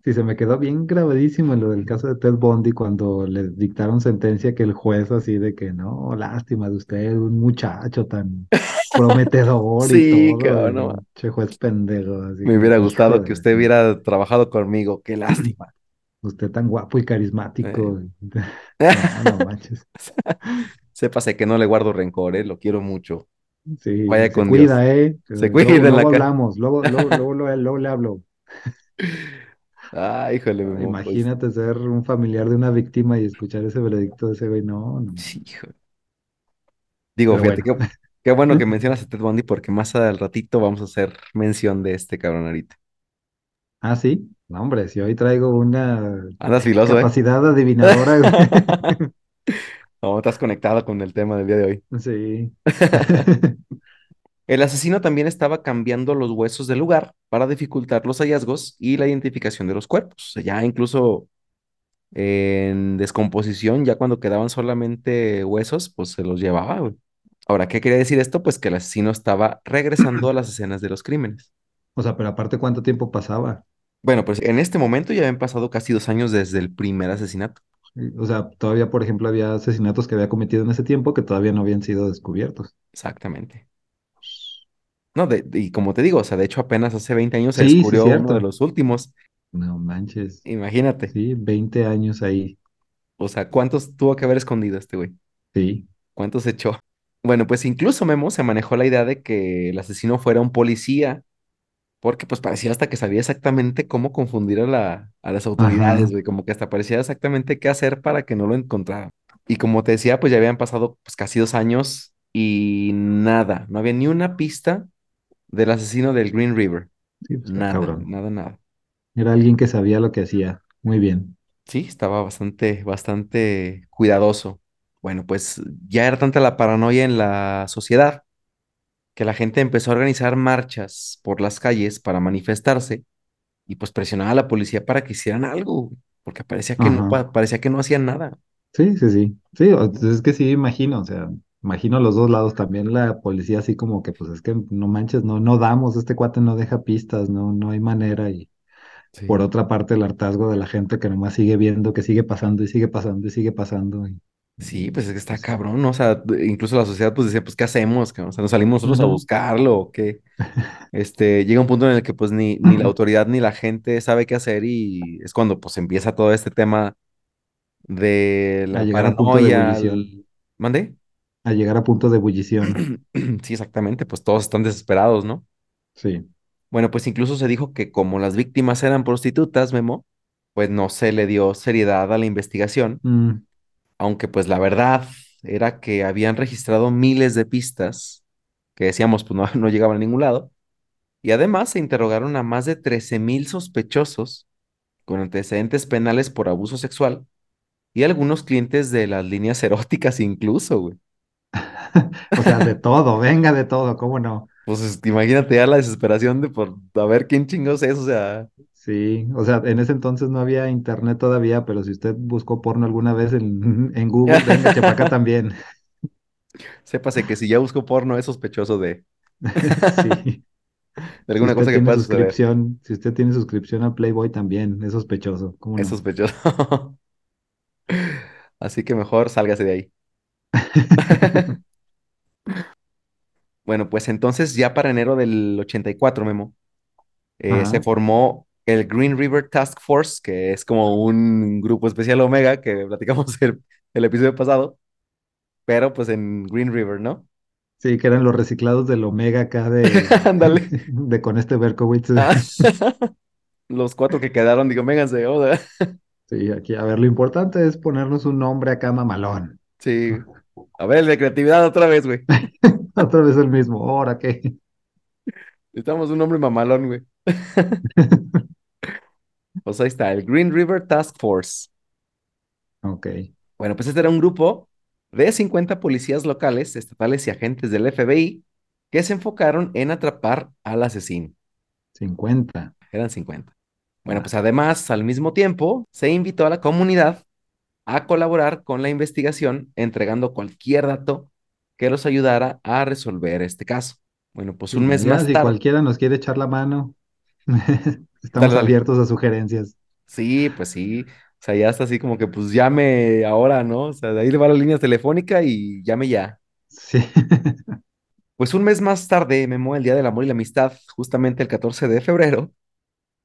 Sí, se me quedó bien grabadísimo lo del caso de Ted Bundy cuando le dictaron sentencia que el juez así de que no, lástima de usted, un muchacho tan prometedor y Sí, todo, cabrón, no, y che juez pendejo, así me hubiera gustado que usted hubiera trabajado conmigo. Qué lástima. usted tan guapo y Eh. carismático. No, no manches. Sépase que no le guardo rencor, ¿eh? Lo quiero mucho. Sí, Vaya se con cuida, ¿eh? Eh, Se Luego, cuida en la luego hablamos, luego, luego, luego, luego, luego le hablo. Ay, híjole, Ah, Memo, pues. Imagínate ser un familiar de una víctima y escuchar ese veredicto de ese güey. No, no. Sí, híjole. Digo, Pero fíjate, bueno. qué, qué bueno que mencionas a Ted Bundy porque más al ratito vamos a hacer mención de este cabrón ahorita. Ah, sí. No, hombre, si hoy traigo una Andas filoso, ¿eh? capacidad adivinadora. güey. No, estás conectado con el tema del día de hoy. Sí. El asesino también estaba cambiando los huesos del lugar para dificultar los hallazgos y la identificación de los cuerpos. O sea, ya incluso en descomposición, ya cuando quedaban solamente huesos, pues se los llevaba, güey. Ahora, ¿qué quería decir esto? Pues que el asesino estaba regresando a las escenas de los crímenes. O sea, pero aparte, ¿cuánto tiempo pasaba? Bueno, pues en este momento ya habían pasado casi dos años desde el primer asesinato. O sea, todavía, por ejemplo, había asesinatos que había cometido en ese tiempo que todavía no habían sido descubiertos. Exactamente. No, de- de- y como te digo, o sea, de hecho apenas hace 20 años se Sí, sí, descubrió uno de los últimos. No manches. Imagínate. Sí, 20 años ahí. O sea, ¿cuántos tuvo que haber escondido este güey? Sí. ¿Cuántos echó? Bueno, pues incluso Memo se manejó la idea de que el asesino fuera un policía, porque pues parecía hasta que sabía exactamente cómo confundir a, la, a las autoridades, güey, como que hasta parecía exactamente qué hacer para que no lo encontraran. Y como te decía, pues ya habían pasado pues casi dos años y nada, no había ni una pista del asesino del Green River. Sí, pues Nada, cabrón. nada, nada. Era alguien que sabía lo que hacía. Muy bien. Sí, estaba bastante, bastante cuidadoso. Bueno, pues ya era tanta la paranoia en la sociedad que la gente empezó a organizar marchas por las calles para manifestarse y pues presionaba a la policía para que hicieran algo, porque parecía que no, Ajá. parecía que no hacían nada. Sí, sí, sí. Sí, o- es que sí, imagino, o sea, imagino los dos lados. También la policía así como que, pues es que no manches, no, no damos, este cuate no deja pistas, no, no hay manera. Y por otra parte, el hartazgo de la gente que nomás sigue viendo, que sigue pasando y sigue pasando y sigue pasando. Y, Sí, pues es que está cabrón, ¿no? O sea, incluso la sociedad pues decía, pues, ¿qué hacemos? O sea, nos salimos nosotros a buscarlo, ¿o qué? Este, llega un punto en el que pues ni, ni la autoridad ni la gente sabe qué hacer y es cuando pues empieza todo este tema de la paranoia. ¿Mande? A llegar a punto de ebullición. Sí, exactamente, pues todos están desesperados, ¿no? Sí. Bueno, pues incluso se dijo que como las víctimas eran prostitutas, Memo, pues no se le dio seriedad a la investigación, Mm, aunque pues la verdad era que habían registrado miles de pistas que decíamos pues no, no llegaban a ningún lado, y además se interrogaron a más de 13 mil sospechosos con antecedentes penales por abuso sexual y algunos clientes de las líneas eróticas incluso, güey. O sea, de todo, venga de todo, ¿cómo no? Pues es- imagínate ya la desesperación de por a ver quién chingos es, o sea, Sí, o sea, en ese entonces no había internet todavía, pero si usted buscó porno alguna vez en, en Google, venga, Chepacá también. sépase que si ya busco porno es sospechoso de, Sí, de si alguna cosa que pueda suscripción, si usted tiene suscripción a Playboy también, es sospechoso, ¿cómo Es sospechoso. Así que mejor sálgase de ahí. Bueno, pues entonces ya para enero del 84, Memo, eh, se formó el Green River Task Force, que es como un grupo especial Omega que platicamos el, el episodio pasado, pero pues en Green River, ¿no? sí, que eran los reciclados del Omega acá de, Ándale. de con este Berkowitz. Ah, los cuatro que quedaron, digo, vénganse, vamos a- Sí, aquí, a ver, lo importante es ponernos un nombre acá mamalón. Sí. A ver, de creatividad otra vez, güey. Otra vez el mismo, ¿ahora qué? Necesitamos un nombre mamalón, güey. Pues ahí está, el Green River Task Force. Ok, Bueno, pues este era un grupo de 50 policías locales, estatales y agentes del FBI que se enfocaron en atrapar al asesino. 50. Eran 50. Bueno, Va. pues además, al mismo tiempo, se invitó a la comunidad a colaborar con la investigación, entregando cualquier dato que los ayudara a resolver este caso. Bueno, pues un mes ya más si tarde, cualquiera nos quiere echar la mano, estamos dale. abiertos a sugerencias. Sí, pues sí. O sea, ya está así como que pues llame ahora, ¿no? O sea, de ahí le va la línea telefónica y llame ya. Sí. Pues un mes más tarde, Memo, el Día del Amor y la Amistad, justamente el 14 de febrero,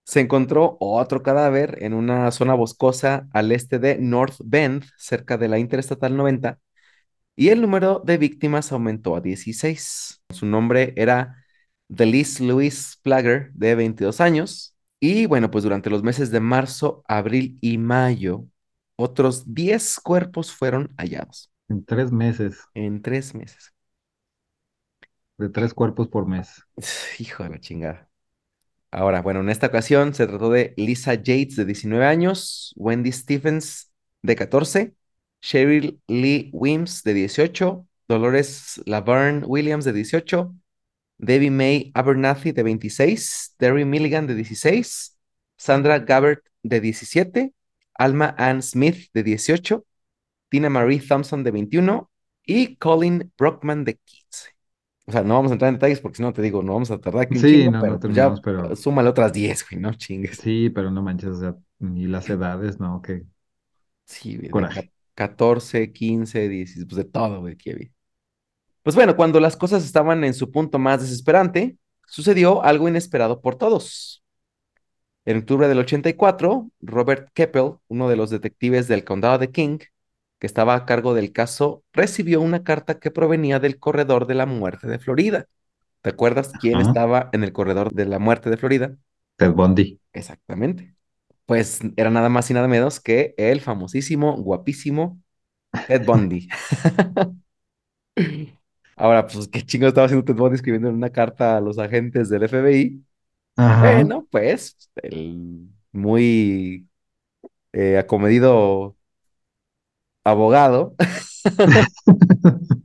se encontró otro cadáver en una zona boscosa al este de North Bend, cerca de la Interestatal 90, y el número de víctimas aumentó a 16. Su nombre era Delis Louise Plager, de 22 años, y bueno, pues durante los meses de marzo, abril y mayo, otros 10 cuerpos fueron hallados En tres meses, en tres meses. de tres cuerpos por mes. Hijo de la chingada. Ahora, bueno, en esta ocasión se trató de Lisa Yates, de 19 años, Wendy Stephens, de 14, Cheryl Lee Wims, de 18, Dolores Laverne Williams, de 18, Debbie May Abernathy de 26, Terry Milligan de 16, Sandra Gabbard de 17, Alma Ann Smith de 18, Tina Marie Thompson de 21 y Colin Brockman de 15. O sea, no vamos a entrar en detalles porque si no te digo, no vamos a tardar aquí Sí, chingo, no, no pero pues ya pero súmale otras 10, güey, no chingues. sí, pero no manches, o sea, y las edades, no, qué Sí, güey, coraje. 14, 15, 16, pues de todo, güey, que había. Pues bueno, cuando las cosas estaban en su punto más desesperante, sucedió algo inesperado por todos. En octubre del 84, Robert Keppel, uno de los detectives del condado de King, que estaba a cargo del caso, recibió una carta que provenía del corredor de la muerte de Florida. ¿Te acuerdas quién Ajá. estaba en el corredor de la muerte de Florida? Ted Bundy. Exactamente. Pues era nada más y nada menos que el famosísimo, guapísimo Ted Bundy. Ahora, pues, ¿qué chingo estaba haciendo Ted Bundy escribiendo en una carta a los agentes del FBI? Ajá. Bueno, pues, el muy eh, acomedido abogado,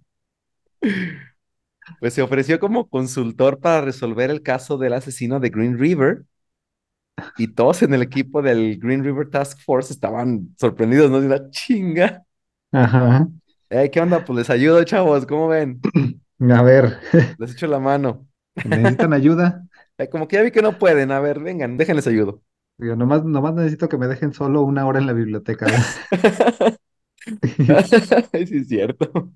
pues se ofreció como consultor para resolver el caso del asesino de Green River y todos en el equipo del Green River Task Force estaban sorprendidos, ¿no? De una chinga. Ajá. Eh, ¿qué onda? Pues les ayudo, chavos, ¿cómo ven? A ver, Les echo la mano. ¿necesitan ayuda? Eh, como que ya vi que no pueden, a ver, vengan, déjenles ayudo. Digo, nomás, nomás necesito que me dejen solo una hora en la biblioteca. ¿verdad? Sí, es cierto.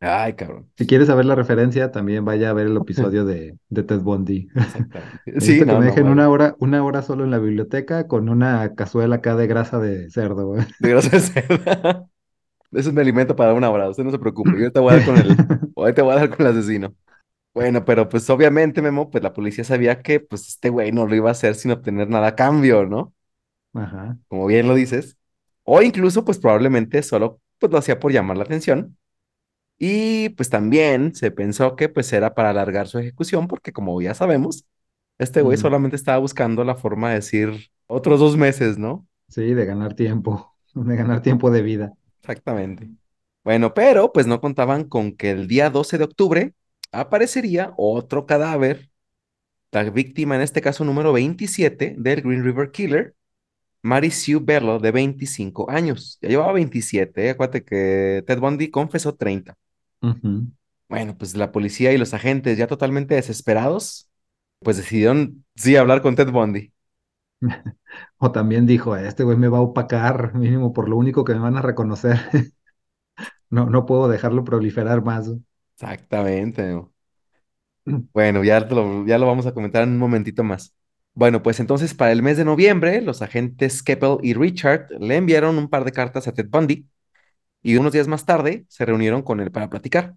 Ay, cabrón. Si quieres saber la referencia, también vaya a ver el episodio de, de Ted Bundy. Exactamente. Sí, Necesito que no, me no, dejen una hora, una hora solo en la biblioteca con una cazuela acá de grasa de cerdo, güey. De grasa de cerda. Eso es mi alimento para una hora, usted no se preocupe. Yo te voy a dar con el, hoy te voy a dar con el asesino. Bueno, pero pues obviamente, Memo, pues la policía sabía que pues este güey no lo iba a hacer sin obtener nada a cambio, ¿no? Ajá. Como bien lo dices. O incluso, pues probablemente solo pues lo hacía por llamar la atención. Y pues también se pensó que pues era para alargar su ejecución, porque como ya sabemos, este güey Mm, solamente estaba buscando la forma de decir otros dos meses, ¿no? Sí, de ganar tiempo, de ganar tiempo de vida. Exactamente. Bueno, pero pues no contaban con que el día 12 de octubre aparecería otro cadáver, la víctima en este caso número 27 del Green River Killer, Mary Sue Bello, de 25 años. Ya llevaba 27, ¿eh? Acuérdate que Ted Bundy confesó 30. Ujú. Bueno, pues la policía y los agentes ya totalmente desesperados, pues decidieron sí hablar con Ted Bundy. O también dijo, este güey me va a opacar, mínimo por lo único que me van a reconocer. No, no puedo dejarlo proliferar más. Exactamente. ¿no? Bueno, ya lo, ya lo vamos a comentar en un momentito más. Bueno, pues entonces para el mes de noviembre, los agentes Keppel y Richard le enviaron un par de cartas a Ted Bundy y unos días más tarde se reunieron con él para platicar.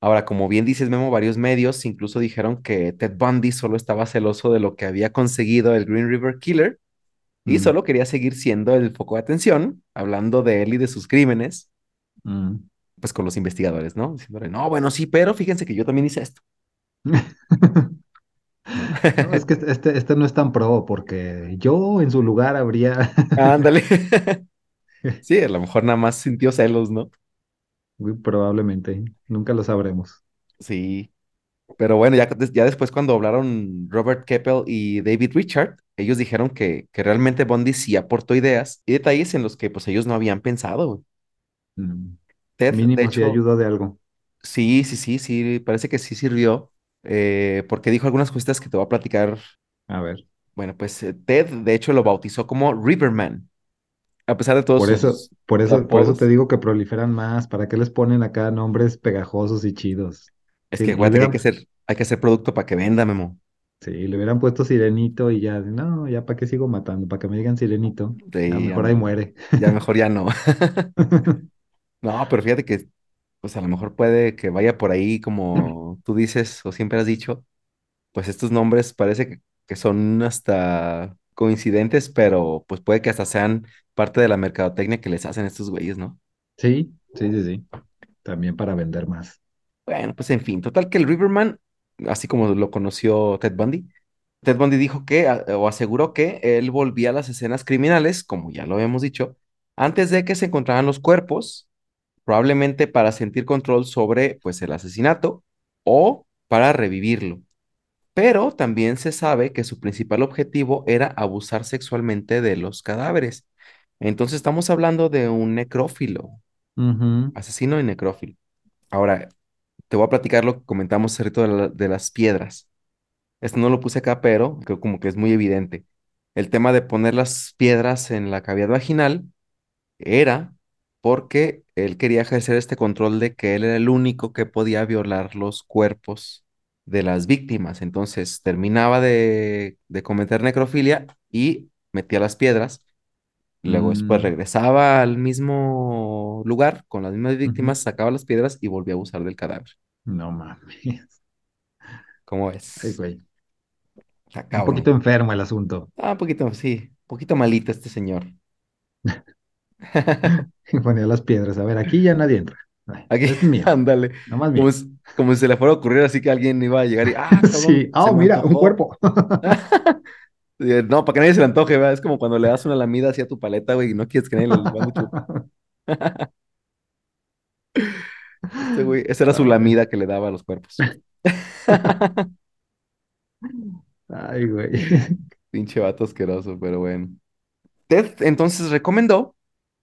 Ahora, como bien dices, Memo, varios medios incluso dijeron que Ted Bundy solo estaba celoso de lo que había conseguido el Green River Killer y Mm, solo quería seguir siendo el foco de atención, hablando de él y de sus crímenes, mm. pues con los investigadores, ¿no? Diciéndole, no, bueno, sí, pero fíjense que yo también hice esto, es que este, este este no es tan pro porque yo en su lugar habría, Ándale. Sí, a lo mejor nada más sintió celos, ¿no? Muy probablemente, nunca lo sabremos. Sí. Pero bueno, ya, ya después cuando hablaron Robert Keppel y David Richard, ellos dijeron que, que realmente Bondi sí aportó ideas y detalles en los que pues ellos no habían pensado. Mm, Ted, de Mínimo si hecho, ayudó de algo. sí, sí, sí, sí, parece que sí sirvió, eh, porque dijo algunas cositas que te voy a platicar. A ver, Bueno, pues eh, Ted, de hecho, lo bautizó como Riverman, a pesar de todos por eso, por eso, por eso te digo que proliferan más. ¿Para qué les ponen acá nombres pegajosos y chidos? Es que acuérdate que hay que hubieran, hacer, hay que hacer producto para que venda, Memo. si le hubieran puesto Sirenito y ya, no, ya para qué sigo matando, para que me digan Sirenito, ya Sí, mejor ahí muere. Ya mejor ya no. No, pero fíjate que, pues a lo mejor puede que vaya por ahí como tú dices o siempre has dicho, pues estos nombres parece que, que son hasta coincidentes, pero pues puede que hasta sean parte de la mercadotecnia que les hacen estos güeyes, ¿no? Sí, sí, sí, sí. También para vender más. Bueno, pues en fin, total que el Riverman, así como lo conoció Ted Bundy, Ted Bundy dijo que, o aseguró que él volvía a las escenas criminales, como ya lo habíamos dicho, antes de que se encontraran los cuerpos probablemente para sentir control sobre pues el asesinato o para revivirlo. Pero también se sabe que su principal objetivo era abusar sexualmente de los cadáveres. Entonces estamos hablando de un necrófilo, asesino y necrófilo. Ahora, te voy a platicar lo que comentamos hace rato de, la- de las piedras. Esto no lo puse acá, pero creo como que es muy evidente. El tema de poner las piedras en la cavidad vaginal era porque él quería ejercer este control de que él era el único que podía violar los cuerpos de las víctimas. Entonces terminaba de, de cometer necrofilia y metía las piedras. Luego después mm, regresaba al mismo lugar con las mismas víctimas, sacaba las piedras y volvía a usar del cadáver. No mames. ¿Cómo Ay, es? güey. Está Un poquito enfermo el asunto. Ah, un poquito, sí, un poquito malito este señor. Y ponía las piedras. A ver, aquí ya nadie entra. Aquí, es mío, ándale. nomás Como si, como si se le fuera a ocurrir así que alguien iba a llegar y, ah, cabrón, Sí. Oh, mira, un cuerpo. No, para que nadie se le antoje, ¿verdad? Es como cuando le das una lamida así a tu paleta, güey, y no quieres que nadie le va mucho. Este güey, esa era su lamida que le daba a los cuerpos. ay, güey. Pinche vato asqueroso, pero bueno. Ted entonces recomendó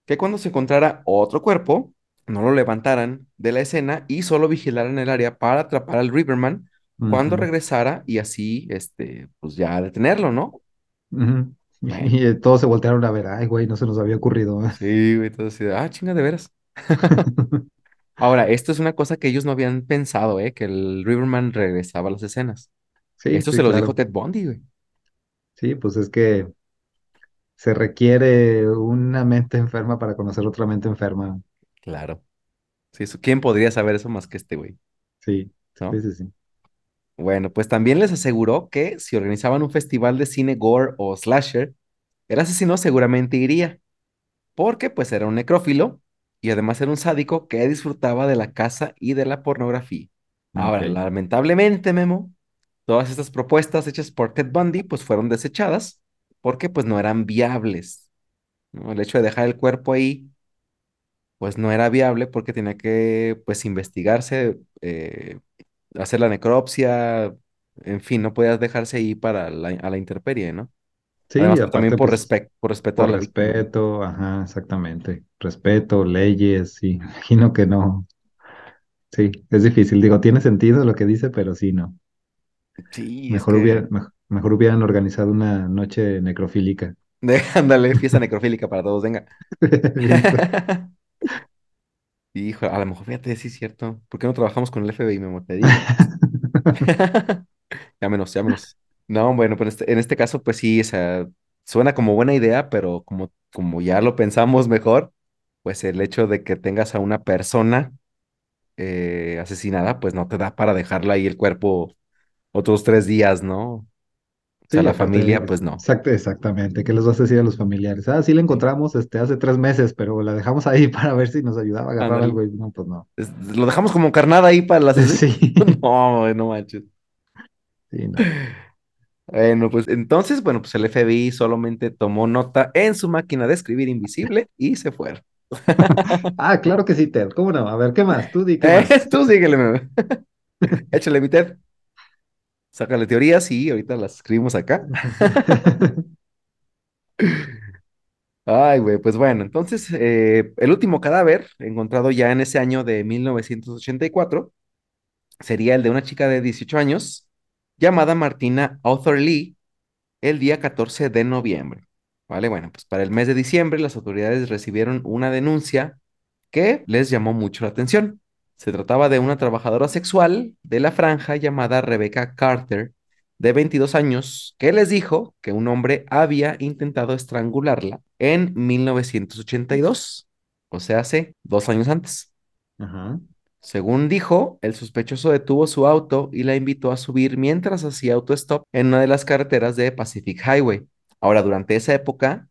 que cuando se encontrara otro cuerpo, no lo levantaran de la escena y solo vigilaran el área para atrapar al Riverman cuando regresara y así, este, pues ya detenerlo, ¿no? Bueno, Y, todos se voltearon a ver. Ay, güey, no se nos había ocurrido. sí, güey, todo así ah, chinga, de veras. Ahora, esto es una cosa que ellos no habían pensado, ¿eh? Que el Riverman regresaba a las escenas. Sí, Esto se los dijo. Ted Bundy, güey. Sí, pues es que se requiere una mente enferma para conocer otra mente enferma. Claro. Sí, eso- ¿quién podría saber eso más que este güey? Sí, sí, ¿No? sí, sí. Bueno, pues también les aseguró que si organizaban un festival de cine gore o slasher, el asesino seguramente iría, porque pues era un necrófilo y además era un sádico que disfrutaba de la caza y de la pornografía. Ahora, lamentablemente, Memo, todas estas propuestas hechas por Ted Bundy pues fueron desechadas porque pues no eran viables, ¿no? El hecho de dejar el cuerpo ahí pues no era viable porque tenía que pues investigarse, eh, hacer la necropsia, en fin, no podías dejarse ahí para la, a la intemperie, ¿no? Sí, Además, pues, también por pues, respect, por respeto a por respeto, ajá, exactamente. Respeto, leyes, sí. Imagino que no. Sí, es difícil. Digo, tiene sentido lo que dice, pero sí, no. Sí, Mejor hubiera, que, mejor hubieran organizado una noche necrofílica. ándale, fiesta necrofílica para todos, venga. Hijo, a lo mejor fíjate, sí es cierto. ¿Por qué no trabajamos con el FBI, Memo? Te digo. Llámenos, llámenos. No, bueno, pero este- en este caso, pues sí, o sea, suena como buena idea, pero como, como ya lo pensamos mejor, pues el hecho de que tengas a una persona eh, asesinada, pues no te da para dejarla ahí el cuerpo otros tres días, ¿no? O sea, Sí, la familia, pues no. exact- exactamente. ¿Qué les vas a decir a los familiares? Ah, sí la encontramos este, hace tres meses, pero la dejamos ahí para ver si nos ayudaba a agarrar ándale. algo. Y no, pues no. Es- lo dejamos como carnada ahí para asesino. Sí, No, no manches. sí, no. Bueno, pues entonces, bueno, pues el FBI solamente tomó nota en su máquina de escribir invisible y se fueron. Ah, claro que sí, Ted. ¿Cómo no? A ver, ¿qué más? Tú di qué Eh, más. tú síguele. Échale mi Ted. Sácale teorías y ahorita las escribimos acá. Ay, güey, pues bueno, entonces eh, el último cadáver encontrado ya en ese año de 1984 sería el de una chica de 18 años llamada Martina Arthur Lee el día 14 de noviembre. Vale, bueno, pues para el mes de diciembre las autoridades recibieron una denuncia que les llamó mucho la atención. Se trataba de una trabajadora sexual de la franja llamada Rebecca Carter, de 22 años, que les dijo que un hombre había intentado estrangularla en 1982, o sea, hace dos años antes. Ajá. Según dijo, el sospechoso detuvo su auto y la invitó a subir mientras hacía autostop en una de las carreteras de Pacific Highway. Ahora, durante esa época,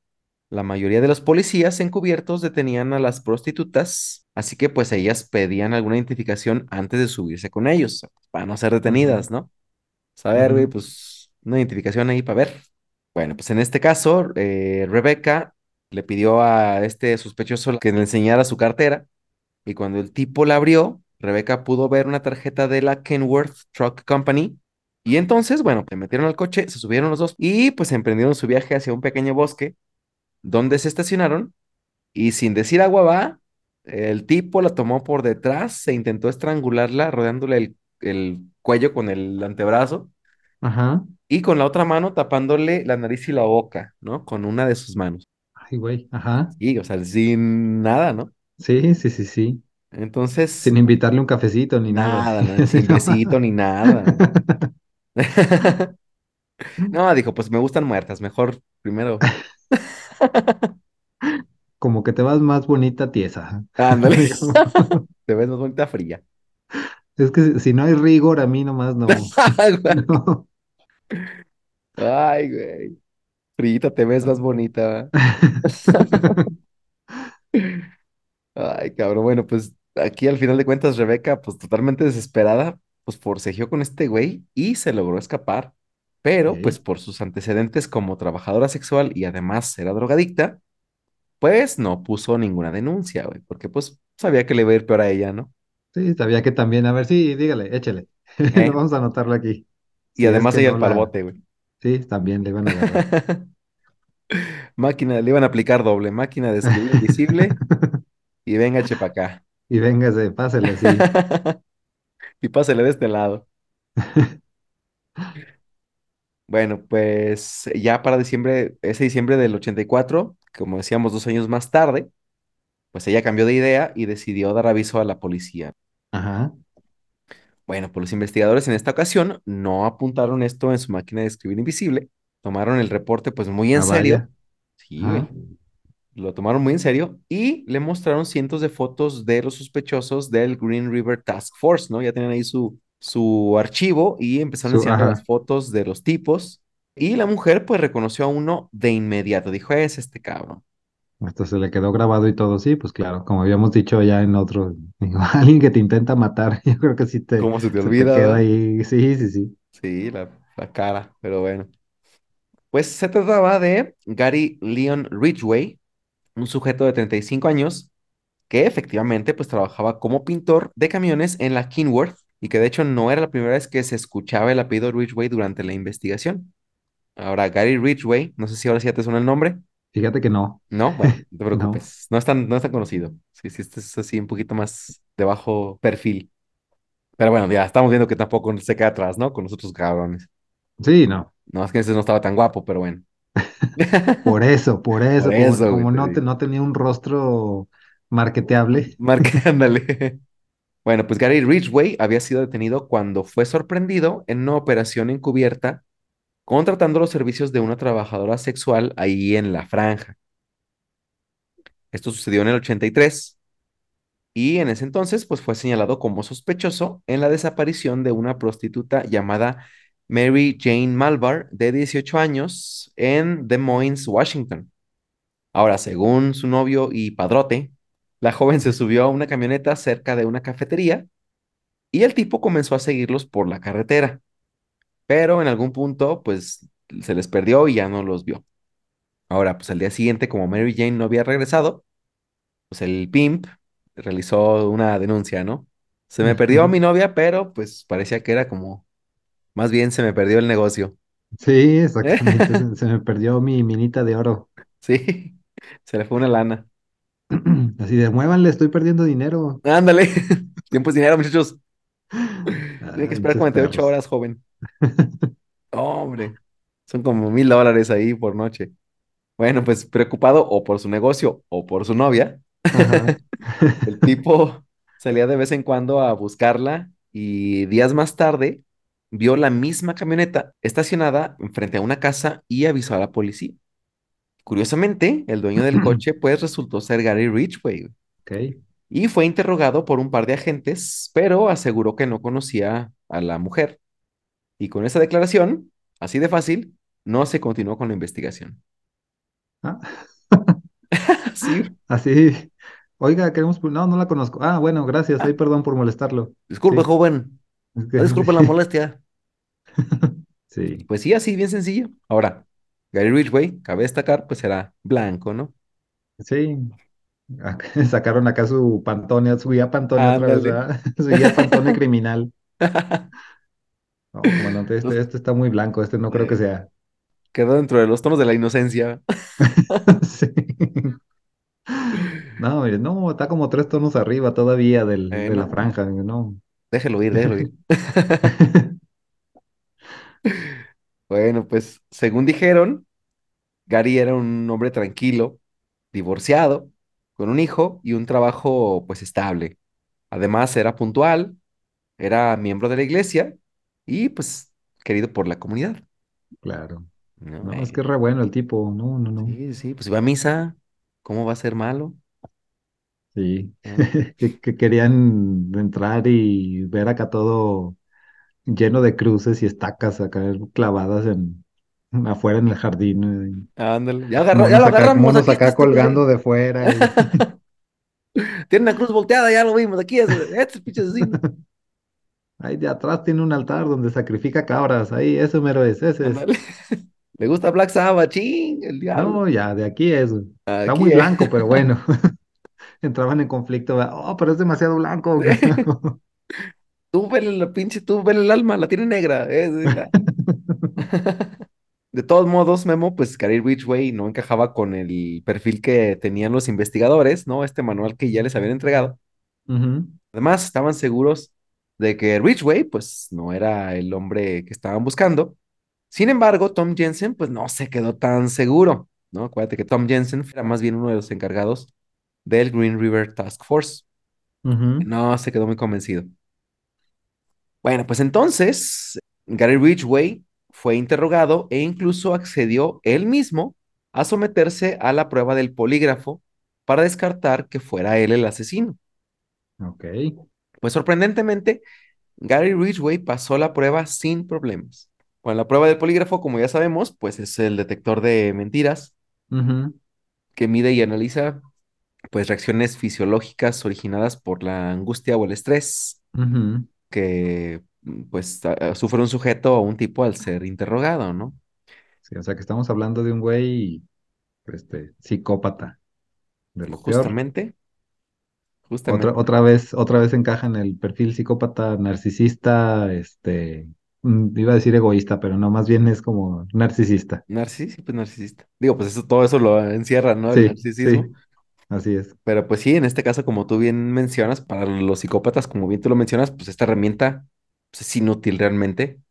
la mayoría de los policías encubiertos detenían a las prostitutas, así que pues ellas pedían alguna identificación antes de subirse con ellos, para no ser detenidas, ¿no? Saber, güey, ujú. pues una identificación ahí para ver. Bueno, pues en este caso, eh, Rebecca le pidió a este sospechoso que le enseñara su cartera y cuando el tipo la abrió, Rebeca pudo ver una tarjeta de la Kenworth Truck Company y entonces, bueno, se metieron al coche, se subieron los dos y pues emprendieron su viaje hacia un pequeño bosque donde se estacionaron y sin decir agua va, el tipo la tomó por detrás, se intentó estrangularla rodeándole el, el cuello con el antebrazo Ajá. y con la otra mano tapándole la nariz y la boca, ¿no? Con una de sus manos. Ay, güey. Ajá. Y, o sea, sin nada, ¿no? Sí, sí, sí, sí. Entonces, Sin invitarle un cafecito ni nada, nada. ¿no? Sin besito ni nada. No, dijo, pues me gustan muertas, mejor primero. Como que te vas más bonita tiesa. Ándale, te ves más bonita fría. Es que si si no hay rigor, a mí nomás no. No. Ay, güey. Frita, te ves más bonita. Ay, cabrón. Bueno, pues aquí al final de cuentas, Rebeca, pues totalmente desesperada, pues forcejeó con este güey y se logró escapar. Pero, pues por sus antecedentes como trabajadora sexual y además era drogadicta, pues no puso ninguna denuncia, güey, porque pues sabía que le iba a ir peor a ella, ¿no? Sí, sabía que también, a ver, sí, dígale, échele. ¿Eh? Vamos a anotarlo aquí. Y Si además ella no el la, palbote, güey. sí, también le van a agarrar. Máquina, le iban a aplicar doble, máquina de escribir invisible y venga, chepa acá. Y véngase, pásele, sí. Y pásele de este lado. Bueno, pues ya para diciembre, ese diciembre del 84, como decíamos dos años más tarde, pues ella cambió de idea y decidió dar aviso a la policía. Ajá. Bueno, pues los investigadores en esta ocasión no apuntaron esto en su máquina de escribir invisible, tomaron el reporte pues muy en Ah, serio. vaya. Sí. Lo tomaron muy en serio y le mostraron cientos de fotos de los sospechosos del Green River Task Force, ¿no? Ya tenían ahí su, su archivo y empezaron a Su, enseñarle las ajá. fotos de los tipos. Y la mujer pues reconoció a uno de inmediato. Dijo, es este cabrón. Esto se le quedó grabado y todo, sí, pues claro, como habíamos dicho ya en otro, alguien que te intenta matar, yo creo que sí te, ¿Cómo se te se te olvida? queda verdad? ahí, sí, sí, sí. Sí, la, la cara, pero bueno. Pues se trataba de Gary Leon Ridgway, un sujeto de 35 años que efectivamente pues trabajaba como pintor de camiones en la Kenworth y que de hecho no era la primera vez que se escuchaba el apellido Ridgway durante la investigación. Ahora, Gary Ridgway, no sé si ahora sí ya te suena el nombre. Fíjate que no, No, bueno, no te no, preocupes. No es tan, no es tan conocido. Sí, sí, este es así un poquito más de bajo perfil. Pero bueno, ya estamos viendo que tampoco se queda atrás, ¿no? Con los otros cabrones. sí, no, No, es que ese no estaba tan guapo, pero bueno. por eso, por Por eso, como, eso, no, te, no tenía un rostro marketeable, Marca, ándale. Bueno, pues Gary Ridgway había sido detenido cuando fue sorprendido en una operación encubierta contratando los servicios de una trabajadora sexual ahí en la franja. Esto sucedió en el 83 y en ese entonces pues fue señalado como sospechoso en la desaparición de una prostituta llamada Mary Jane Malvar de 18 años en Des Moines, Washington. Ahora, según su novio y padrote, la joven se subió a una camioneta cerca de una cafetería y el tipo comenzó a seguirlos por la carretera, pero en algún punto pues se les perdió y ya no los vio. Ahora, pues al día siguiente, como Mary Jane no había regresado, pues el pimp realizó una denuncia, ¿no? Se me perdió mi novia, pero pues parecía que era como, más bien se me perdió el negocio. sí, exactamente, se, se me perdió mi minita de oro, Sí, se le fue una lana. así de, muévanle, estoy perdiendo dinero, Ándale, tiempo es dinero, muchachos. Tiene que ah, esperar pinches 48 perros, horas, joven. Hombre, son como mil dólares ahí por noche. Bueno, pues preocupado o por su negocio o por su novia, el tipo salía de vez en cuando a buscarla y días más tarde vio la misma camioneta estacionada frente a una casa y avisó a la policía. Curiosamente, el dueño del coche pues resultó ser Gary Ridgway ok, y fue interrogado por un par de agentes, pero aseguró que no conocía a la mujer. Y con esa declaración, así de fácil, no se continuó con la investigación. ah, Sí, así, oiga, queremos, no, no la conozco, ah, bueno, gracias, ah, ay, perdón por molestarlo, disculpe, sí, joven, disculpe la molestia. sí, Pues sí, así, bien sencillo. Ahora, Gary Ridgway, cabe destacar, pues era blanco, ¿no? sí, Ac- Sacaron acá su Pantone, su guía Pantone otra vez. ¿verdad? Su guía Pantone criminal. No, comandante, Pues, este, este está muy blanco, este no creo que sea. quedó dentro de los tonos de la inocencia. Sí. No, mire, no, está como tres tonos arriba todavía del, Eh, de la franja, no. déjelo ir, déjelo ir. Bueno, pues según dijeron, Gary era un hombre tranquilo, divorciado, con un hijo y un trabajo pues estable. Además era puntual, era miembro de la iglesia y pues querido por la comunidad. Claro. No, No, es que eh, es re bueno el tipo, no, no, no. sí, sí, pues iba a misa, ¿cómo va a ser malo? Sí. Que, que querían entrar y ver acá todo lleno de cruces y estacas acá clavadas en afuera en el jardín. ándale, ya eh, agarró, ya lo acá, agarramos, acá este colgando de fuera y Tiene una cruz volteada, ya lo vimos, aquí es, este pinche asesino. ahí de atrás tiene un altar donde sacrifica cabras. Ahí, ese mero es, ese es. Ándale, le gusta Black Sabbath, ching, el diablo. No, ya, de aquí es. Está muy es. blanco, pero bueno. Entraban en conflicto. Oh, pero es demasiado blanco. Tú vele la pinche, tú vele el alma, la tiene negra. eh. De todos modos, Memo, pues Gary Ridgway no encajaba con el perfil que tenían los investigadores, ¿no? Este manual que ya les habían entregado. Además, estaban seguros de que Ridgway, pues, no era el hombre que estaban buscando. Sin embargo, Tom Jensen, pues, no se quedó tan seguro, ¿no? Acuérdate que Tom Jensen era más bien uno de los encargados del Green River Task Force. No se quedó muy convencido. Bueno, pues entonces Gary Ridgway fue interrogado e incluso accedió él mismo a someterse a la prueba del polígrafo para descartar que fuera él el asesino. Ok. Pues sorprendentemente, Gary Ridgway pasó la prueba sin problemas. Bueno, la prueba del polígrafo, como ya sabemos, pues es el detector de mentiras que mide y analiza pues reacciones fisiológicas originadas por la angustia o el estrés ujú. Que mm, pues sufre un sujeto o un tipo al ser interrogado, ¿no? Sí, o sea que estamos hablando de un güey, este, psicópata, de lo peor. Justamente, Otra, justamente. otra vez, otra vez encaja en el perfil psicópata, narcisista, este, mm, iba a decir egoísta, pero no, más bien es como narcisista. Narcisista, pues narcisista. Digo, pues eso, todo eso lo encierra, ¿no? El Sí, narcisismo. sí, así es. Pero pues sí, en este caso, como tú bien mencionas, para los psicópatas, como bien tú lo mencionas, pues esta herramienta pues, es inútil realmente,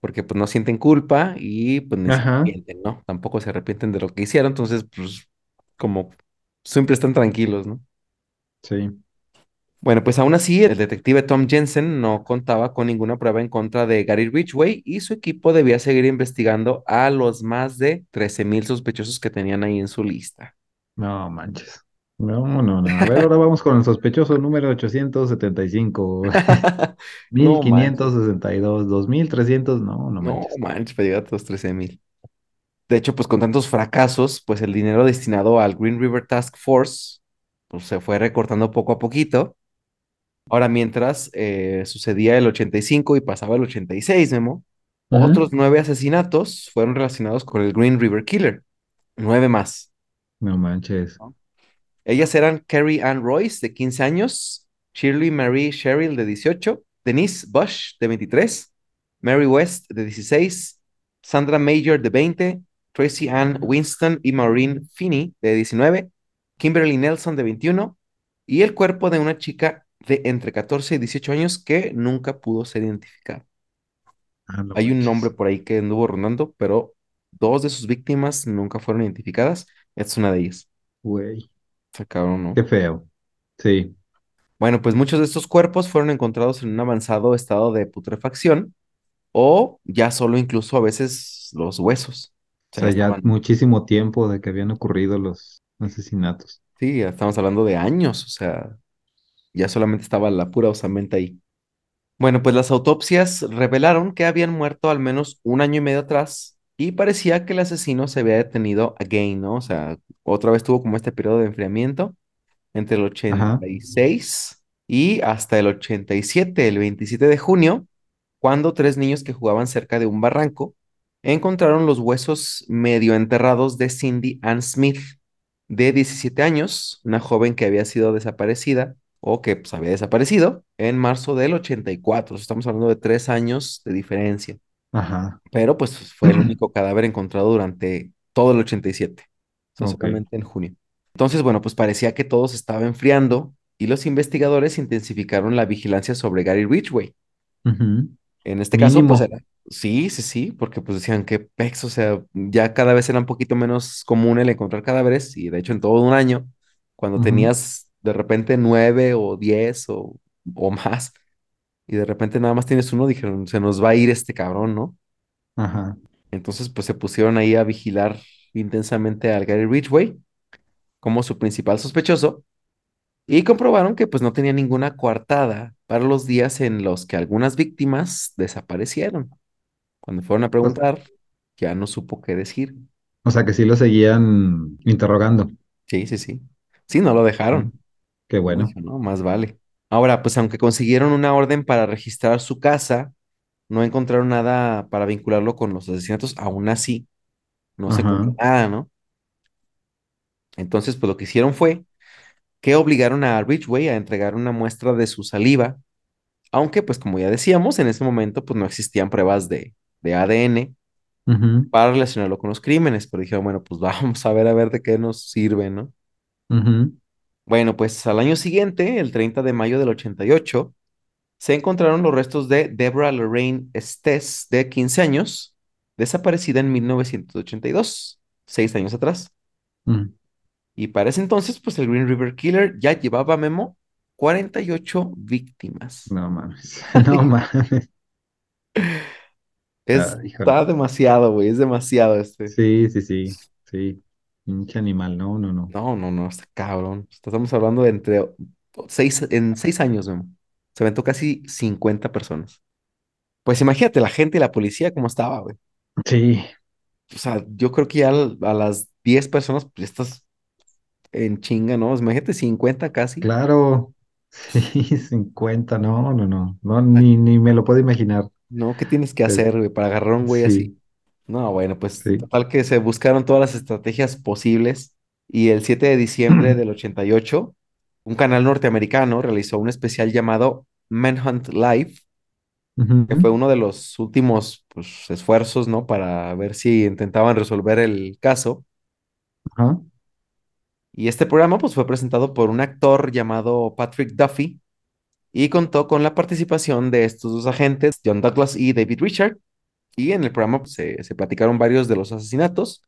porque pues no sienten culpa y pues ni se arrepienten, ¿no? Tampoco se arrepienten de lo que hicieron, entonces pues como siempre están tranquilos, ¿no? sí. Bueno, pues aún así, el detective Tom Jensen no contaba con ninguna prueba en contra de Gary Ridgway y su equipo debía seguir investigando a los más de 13 mil sospechosos que tenían ahí en su lista. No manches. No, no, no. A ver, ahora vamos con el sospechoso número 875, No manches, 1562, 2300. No, no no manches. manches, para llegar a los 13 mil. De hecho, pues con tantos fracasos, pues el dinero destinado al Green River Task Force, pues se fue recortando poco a poquito. Ahora, mientras eh, sucedía el 85 y pasaba el 86, Memo, Ujú. otros nueve asesinatos fueron relacionados con el Green River Killer. Nueve más. No manches. ¿no? Ellas eran Carrie Ann Royce, de 15 años, Shirley Marie Sherrill, de 18, Denise Bush, de 23, Mary West, de 16, Sandra Major, de 20, Tracy Ann Winston y Maureen Finney, de 19, Kimberly Nelson, de 21, y el cuerpo de una chica de entre 14 y 18 años que nunca pudo ser identificada. Ah, no Hay un nombre por ahí que anduvo rondando, pero dos de sus víctimas nunca fueron identificadas. Esta es una de ellas. Güey. Está cabrón, ¿no? Qué feo. Sí. Bueno, pues muchos de estos cuerpos fueron encontrados en un avanzado estado de putrefacción o ya solo incluso a veces los huesos. O sea, ya sea, ya estaban, muchísimo tiempo de que habían ocurrido los asesinatos. sí, ya estamos hablando de años, o sea, ya solamente estaba la pura osamenta ahí. Bueno, pues las autopsias revelaron que habían muerto al menos un año y medio atrás y parecía que el asesino se había detenido again, ¿no? O sea, otra vez tuvo como este periodo de enfriamiento entre el Ajá. 86 y hasta el 87, el 27 de junio, cuando tres niños que jugaban cerca de un barranco encontraron los huesos medio enterrados de Cindy Ann Smith. de 17 años, una joven que había sido desaparecida o que pues, había desaparecido en marzo del 84. Estamos hablando de tres años de diferencia, Ajá. pero pues fue el único cadáver encontrado durante todo el 87, o sea, Ok. solamente en junio. Entonces, bueno, pues parecía que todo se estaba enfriando y los investigadores intensificaron la vigilancia sobre Gary Ridgway. En este caso, pues era, sí, sí, sí, porque pues decían que pex, o sea, ya cada vez era un poquito menos común el encontrar cadáveres y de hecho en todo un año, cuando tenías de repente nueve o diez o, o más y de repente nada más tienes uno, dijeron, se nos va a ir este cabrón, ¿no? Ajá. Entonces pues se pusieron ahí a vigilar intensamente al Gary Ridgway como su principal sospechoso y comprobaron que pues no tenía ninguna coartada para los días en los que algunas víctimas desaparecieron. Cuando fueron a preguntar, ya no supo qué decir. o sea que sí lo seguían interrogando. Sí, sí, sí. Sí, no lo dejaron. Qué No bueno. dijo, no, más vale. Ahora, pues aunque consiguieron una orden para registrar su casa, no encontraron nada para vincularlo con los asesinatos, aún así, no se Ajá. encontró nada, ¿no? Entonces, pues lo que hicieron fue que obligaron a Ridgway a entregar una muestra de su saliva, aunque, pues como ya decíamos, en ese momento, pues no existían pruebas de, de ADN para relacionarlo con los crímenes, pero dijeron, bueno, pues vamos a ver a ver de qué nos sirve, ¿no? Bueno, pues al año siguiente, el 30 de mayo del 88, se encontraron los restos de Deborah Lorraine Stess, de 15 años, desaparecida en 1982, seis años atrás. ujú. Y para ese entonces, pues el Green River Killer ya llevaba Memo 48 víctimas. No mames. No mames. Ah. Está demasiado, güey, es demasiado este. Sí, sí, sí. Sí. Pinche animal. No, no, no. No, no, no, está cabrón. Estamos hablando de entre seis, en seis años, Memo. Se aventó casi 50 personas. Pues imagínate la gente y la policía cómo estaba, güey. Sí, O sea, yo creo que ya a las 10 personas, pues estás en chinga, ¿no? Imagínate 50 casi. claro. Sí, 50. No, no, no. No, ni, ni me lo puedo imaginar. No, ¿qué tienes que hacer, güey, para agarrar a un güey así? sí, No, bueno, pues sí. total que se buscaron todas las estrategias posibles y el 7 de diciembre del 88, un canal norteamericano realizó un especial llamado Manhunt Live, que fue uno de los últimos pues, esfuerzos, ¿no? Para ver si intentaban resolver el caso. Y este programa pues fue presentado por un actor llamado Patrick Duffy y contó con la participación de estos dos agentes, John Douglas y David Richard. Y en el programa pues, se, se platicaron varios de los asesinatos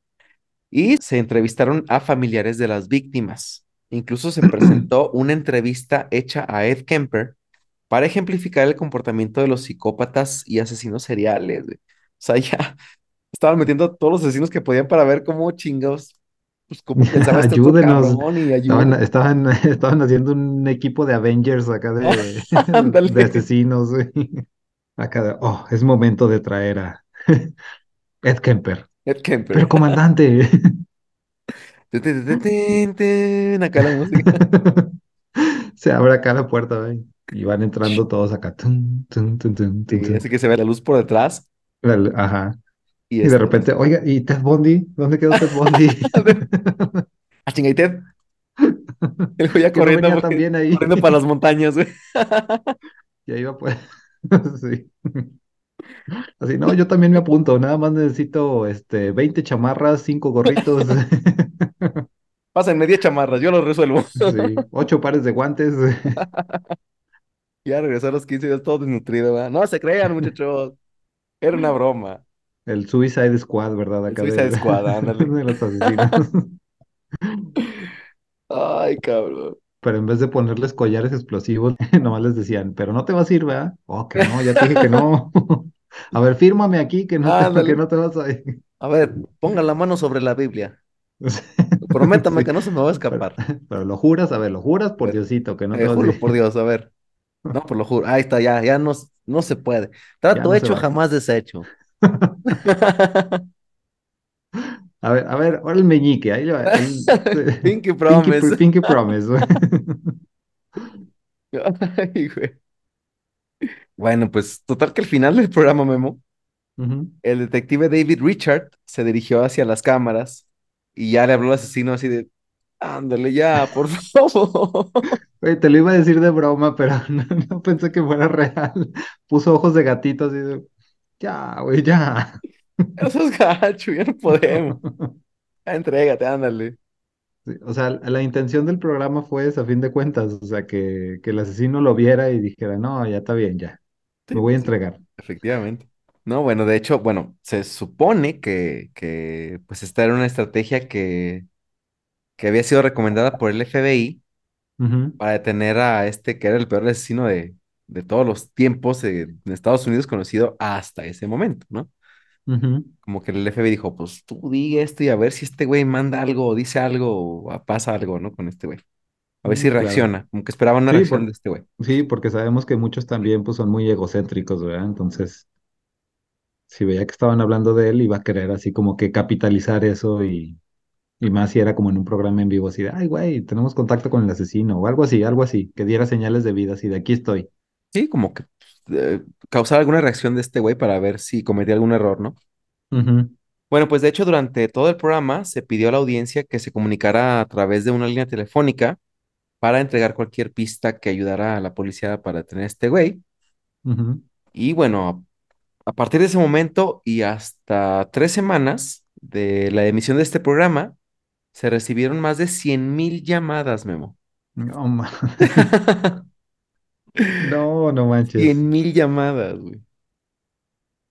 y se entrevistaron a familiares de las víctimas. Incluso se presentó una entrevista hecha a Ed Kemper para ejemplificar el comportamiento de los psicópatas y asesinos seriales. güey. O sea, ya estaban metiendo a todos los asesinos que podían para ver cómo chingados, pues cómo pensaba este Ayúdenos. y Estaban, estaban, estaban haciendo un equipo de Avengers acá de, de asesinos. güey. Acá de, oh, es momento de traer a Ed Kemper. Ed Kemper. Pero comandante. Acá la música. Se abre acá la puerta, güey. Y van entrando todos acá. Sí, tun. así que se ve la luz por detrás La- Ajá. y Y de este, repente, oiga, ¿y Ted Bundy? ¿Dónde quedó Ted Bundy? Ah, chinga, y Ted, el ya no corriendo, tan bien ahí. corriendo para las montañas, güey. Y ahí va pues. Sí. Así, no, yo también me apunto. Nada más necesito este 20 chamarras, 5 gorritos, Pásenme 10 chamarras, yo lo resuelvo. sí, 8 pares de guantes. Ya regresó a los 15 días todo desnutrido, ¿verdad? No se crean, muchachos. Era una broma. El Suicide Squad, ¿verdad? El Acá Suicide de, Squad, ándale. de los asesinos. Ay, cabrón. Pero en vez de ponerles collares explosivos, nomás les decían, pero no te vas a ir, ¿verdad? Oh, que no, ya te dije que no. A ver, fírmame aquí que no te, que no te vas a ir. A ver, pongan la mano sobre la Biblia. Prométame Sí. que no se me va a escapar. pero lo juras, a ver, lo juras por Diosito, que no te eh, vas a juro ir. por Dios, a ver. No, por lo juro. Ahí está, ya, ya no, no se puede. Trato no hecho, jamás deshecho. A ver, a ver, ahora el meñique, ahí el Pinky Pinky, Promise. Pinky Promise. güey. Ay, güey. Bueno, pues total que al final del programa, Memo, el detective David Richard se dirigió hacia las cámaras y ya le habló al asesino así de, Ándale ya, por favor. Güey, te lo iba a decir de broma, pero no, no pensé que fuera real. Puso ojos de gatito así de, ya, güey, ya. Eso es gacho, ya no podemos. Ya, entrégate, ándale. Sí, O sea, la intención del programa fue esa, a fin de cuentas, o sea, que, que el asesino lo viera y dijera, no, ya está bien, ya, me voy a entregar. efectivamente. No, bueno, de hecho, bueno, se supone que, que pues esta era una estrategia que, que había sido recomendada por el FBI para detener a este que era el peor asesino de, de todos los tiempos eh, en Estados Unidos conocido hasta ese momento, ¿no? Como que el FBI dijo, pues tú di esto y a ver si este güey manda algo o dice algo o pasa algo, ¿no? Con este güey. A ver si Mm, claro. reacciona, como que esperaban una Sí, reacción de este güey. sí, porque sabemos que muchos también pues, son muy egocéntricos, ¿verdad? Entonces, si veía que estaban hablando de él, iba a querer así como que capitalizar eso y, y más si era como en un programa en vivo, así de, ay, güey, tenemos contacto con el asesino o algo así, algo así, que diera señales de vida, así de aquí estoy. Sí, como que eh, causar alguna reacción de este güey para ver si cometía algún error, ¿no? Bueno, pues de hecho durante todo el programa se pidió a la audiencia que se comunicara a través de una línea telefónica para entregar cualquier pista que ayudara a la policía para detener a este güey. Y bueno, a partir de ese momento y hasta tres semanas de la emisión de este programa, se recibieron más de cien mil llamadas, Memo. No, ma- no, no manches. cien mil llamadas, güey.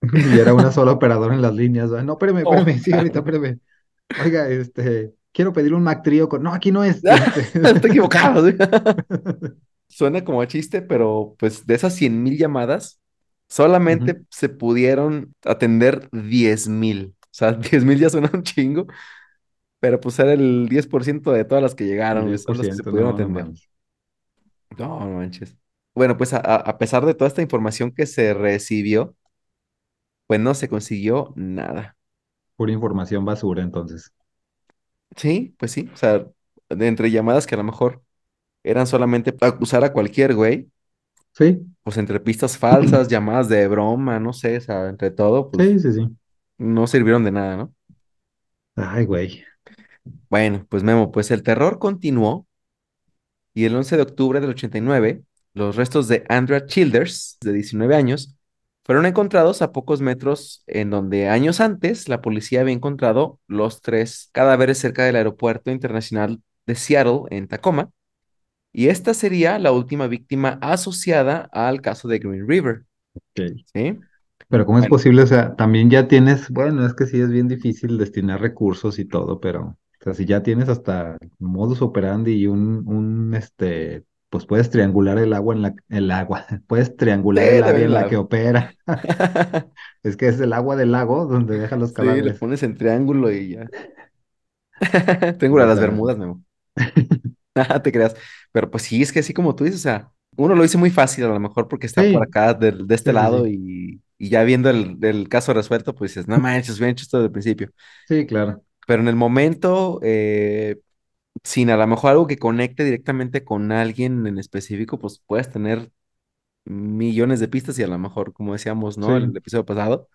Y era una sola operadora en las líneas. No, espérame, Oh, espérame, sí, ahorita, espérame. Oiga, este, quiero pedir un Mac Trío con. No, aquí no es. Este. Estoy equivocado. güey. Suena como a chiste, pero pues de esas cien mil llamadas, solamente se pudieron atender diez mil. O sea, diez mil ya suena un chingo, pero pues era el 10% de todas las que llegaron, son las que se pudieron no, atender. No, no manches. Bueno, pues a, a- pesar de toda esta información que se recibió, pues no se consiguió nada. Pura información basura, entonces. Sí, pues sí, o sea, de entre llamadas que a lo mejor eran solamente para acusar a cualquier güey, Sí, pues entre pistas falsas, llamadas de broma, no sé, o sea, entre todo, pues sí, sí, sí. no sirvieron de nada, ¿no? Ay, güey. Bueno, pues Memo, pues el terror continuó y el 11 de octubre del 89, los restos de Andrea Childers, de 19 años, fueron encontrados a pocos metros en donde años antes la policía había encontrado los tres cadáveres cerca del aeropuerto internacional de Seattle, en Tacoma, y esta sería la última víctima asociada al caso de Green River, Ok. ¿sí? Pero ¿cómo es posible? O sea, también ya tienes, bueno, es que sí es bien difícil destinar recursos y todo, pero, sea, si ya tienes hasta modus operandi y un, un, este, pues puedes triangular el agua en la, el agua, puedes sí, triangular el área en la que opera. Es que es el agua del lago donde deja los Sí, le pones en triángulo y ya. Tengo O las Bermudas, Memo. Nada te creas. Pero pues sí, es que así como tú dices, o sea, uno lo dice muy fácil a lo mejor porque está por sí, acá del- de, este sí, sí, lado sí, y, y ya viendo el, el caso resuelto, pues dices, no manches, hubieran hecho esto desde el principio. sí, claro, Pero en el momento, eh, sin a lo mejor algo que conecte directamente con alguien en específico, pues puedes tener millones de pistas y a lo mejor, como decíamos, ¿no? El sí, episodio pasado,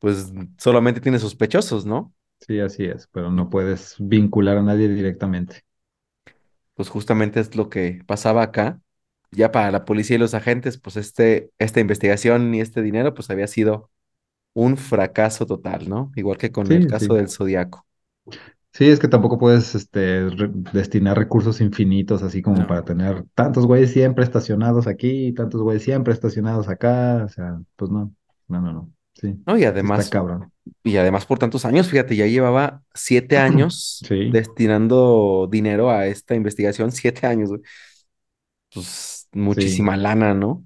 pues solamente tiene sospechosos, ¿no? sí, así es, pero no puedes vincular a nadie directamente. Pues justamente es lo que pasaba acá. Ya para la policía y los agentes, pues este, esta investigación y este dinero, pues había sido un fracaso total, ¿no? Igual que con el caso sí. del Zodíaco. Sí, es que tampoco puedes este, re- destinar recursos infinitos así como para tener tantos güeyes siempre estacionados aquí, tantos güeyes siempre estacionados acá. O sea, pues no, no, no, no. Sí, No, y sí está además, cabrón. y además por tantos años, fíjate, ya llevaba siete años Sí, destinando dinero a esta investigación, siete años, güey. Pues sí, muchísima lana, ¿no?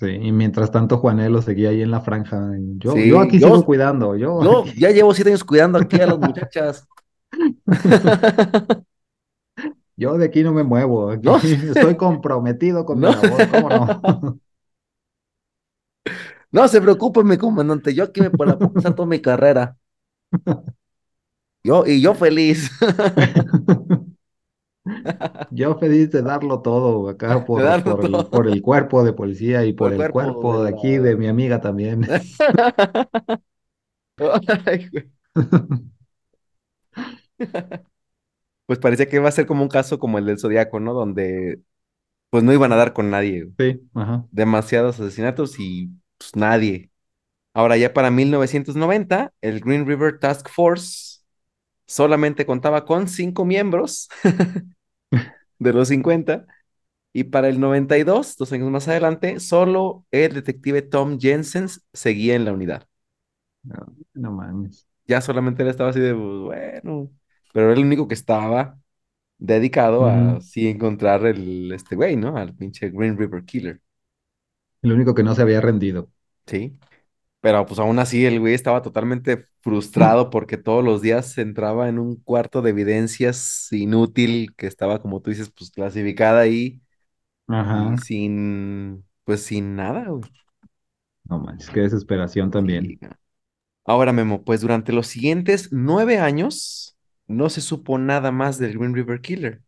Sí. Y mientras tanto Juanelo seguía ahí en la franja. Yo, aquí sigo yo, cuidando, yo yo aquí. ya llevo siete años cuidando aquí a las muchachas. Yo de aquí no me muevo, aquí No, estoy comprometido con mi labor, ¿cómo no? no se preocupe, mi comandante, yo aquí me puedo pasar toda mi carrera. Yo, y yo feliz Yo feliz de darlo todo acá por, el, por todo el cuerpo de policía y por por el cuerpo de cuerpo de aquí la... de mi amiga también. Pues parecía que iba a ser como un caso como el del Zodíaco, ¿no? Donde pues no iban a dar con nadie. güey. Sí, ajá. Demasiados asesinatos y pues nadie. Ahora ya para 1990, el Green River Task Force solamente contaba con cinco miembros de los 50 y para el 92, dos años más adelante, solo el detective Tom Jensen seguía en la unidad. No, no mames. Ya solamente él estaba así de, pues, bueno, pero era el único que estaba dedicado a así encontrar el, este güey, ¿no? Al pinche Green River Killer, El único que no se había rendido. ¿sí? Pero pues aún así el güey estaba totalmente frustrado porque todos los días entraba en un cuarto de evidencias inútil que estaba, como tú dices, pues clasificada ahí Ajá. sin, pues sin nada, güey. No manches, qué desesperación también. Ahora, Memo, pues durante los siguientes nueve años no se supo nada más del Green River Killer.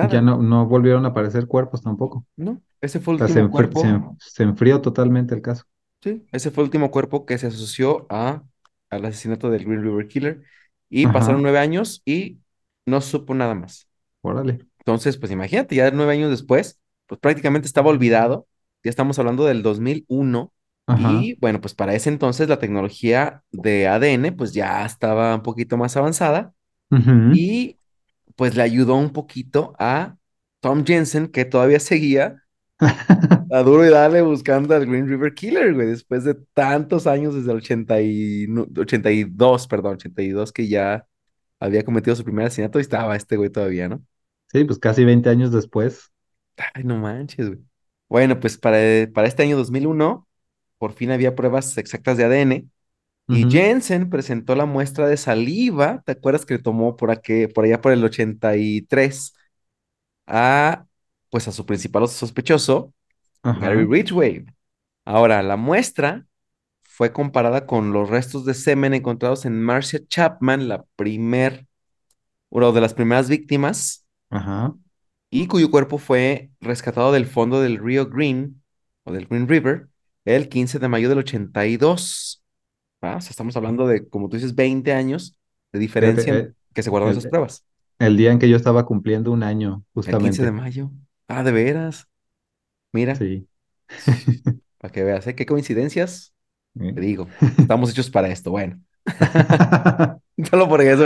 Ya Nada, no, no volvieron a aparecer cuerpos tampoco. ¿no? Ese fue O el sea, se, enfri- cuerpo, se enfrió totalmente el caso. Sí, ese fue el último cuerpo que se asoció a, al asesinato del Green River Killer. Y pasaron nueve años y no supo nada más. Órale. Entonces, pues imagínate, ya nueve años después, pues prácticamente estaba olvidado. Ya estamos hablando del 2001. Ajá. Y bueno, pues para ese entonces la tecnología de ADN pues ya estaba un poquito más avanzada y pues le ayudó un poquito a Tom Jensen, que todavía seguía a duro y dale buscando al Green River Killer, güey, después de tantos años, desde el 80 y, no, 82, perdón, 82 que ya había cometido su primer asesinato y estaba este güey todavía, ¿no? Sí, pues casi 20 años después. Ay, no manches, güey. Bueno, pues para, para este año 2001, por fin había pruebas exactas de ADN y. Jensen presentó la muestra de saliva, ¿te acuerdas que le tomó por, aquí, por allá por el 83 a, pues a su principal sospechoso, Gary Ajá. Ridgway? Ahora, la muestra fue comparada con los restos de semen encontrados en Marcia Chapman, la primer, una de las primeras víctimas, Ajá. y cuyo cuerpo fue rescatado del fondo del río Green, o del Green River, el 15 de mayo del 82. ¿va? O sea, estamos hablando de, como tú dices, 20 años de diferencia que se guardaron esas el, pruebas. el día en que yo estaba cumpliendo un año, El 15 de justamente. mayo. Ah, de veras. Mira, Sí. para que veas, ¿eh? Qué coincidencias. ¿Eh? Te digo, estamos hechos para esto. Bueno, solo por eso.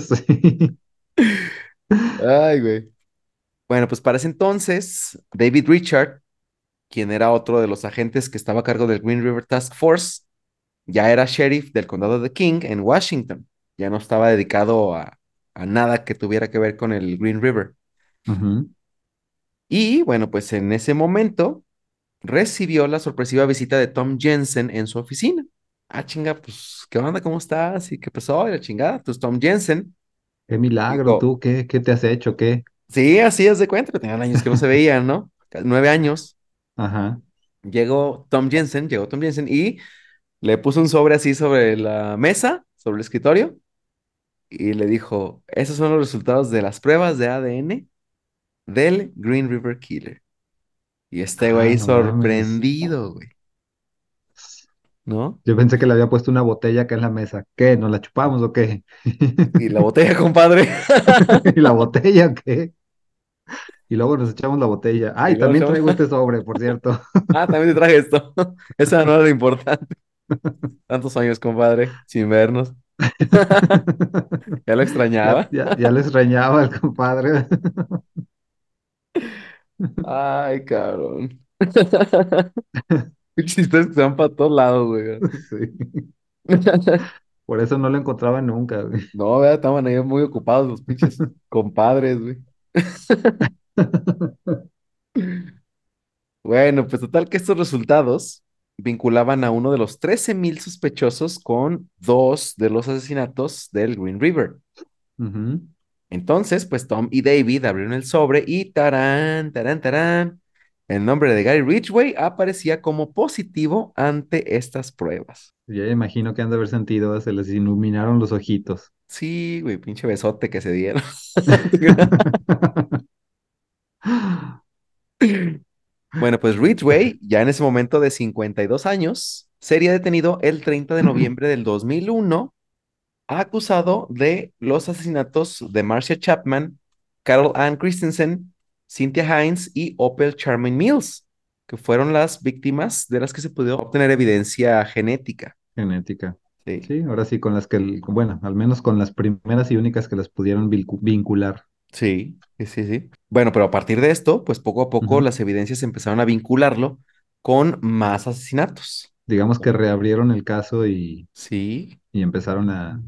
Sí. Ay, güey. Bueno, pues para ese entonces, David Richard, quien era otro de los agentes que estaba a cargo del Green River Task Force, ya era sheriff del condado de King en Washington. Ya no estaba dedicado a, a nada que tuviera que ver con el Green River. Ujú. Y bueno, pues en ese momento recibió la sorpresiva visita de Tom Jensen en su oficina. Ah, chinga, pues, ¿qué onda? ¿Cómo estás? ¿Y qué pasó? Y la chingada. Entonces Tom Jensen Qué milagro, dijo, tú, ¿qué, qué te has hecho? ¿Qué? sí, así es de cuenta, pero tenían años que no se veían, ¿no? Nueve años. Ajá. Llegó Tom Jensen, llegó Tom Jensen y le puso un sobre así sobre la mesa, sobre el escritorio, y le dijo, esos son los resultados de las pruebas de ADN del Green River Killer. Y este Ah, güey no sorprendido, güey, ¿no? Yo pensé que le había puesto una botella acá en la mesa. ¿Qué? ¿Nos la chupamos o qué? Y la botella, compadre. ¿Y la botella qué? Y luego nos echamos la botella. Ay, también traigo este sobre, por cierto. ah, también te traje esto. Esa no era lo importante. Tantos años, compadre, sin vernos. Ya lo extrañaba. ya, ya les extrañaba el compadre. Ay, cabrón. Chistes que se van para todos lados, güey. Sí. Por eso no lo encontraba nunca, güey. No, vea, estaban ahí muy ocupados los pinches compadres, güey. Bueno, pues total que estos resultados vinculaban a uno de los 13,000 sospechosos con dos de los asesinatos del Green River. Ujú. Entonces, pues Tom y David abrieron el sobre y tarán, tarán, tarán. El nombre de Gary Ridgway aparecía como positivo ante estas pruebas. Ya imagino que han de haber sentido, se les iluminaron los ojitos. Sí, güey, pinche besote que se dieron. Bueno, pues Ridgway, ya en ese momento de 52 años, sería detenido el 30 de noviembre del 2001 acusado de los asesinatos de Marcia Chapman, Carol Ann Christensen, Cynthia Hines y Opel Charmaine Mills, que fueron las víctimas de las que se pudo obtener evidencia genética. Genética. Sí, Sí, ahora sí, con las que, bueno, al menos con las primeras y únicas que las pudieron vincular. sí, sí, sí. Bueno, pero a partir de esto, pues poco a poco las evidencias empezaron a vincularlo con más asesinatos. Digamos que reabrieron el caso y, Sí, y empezaron a,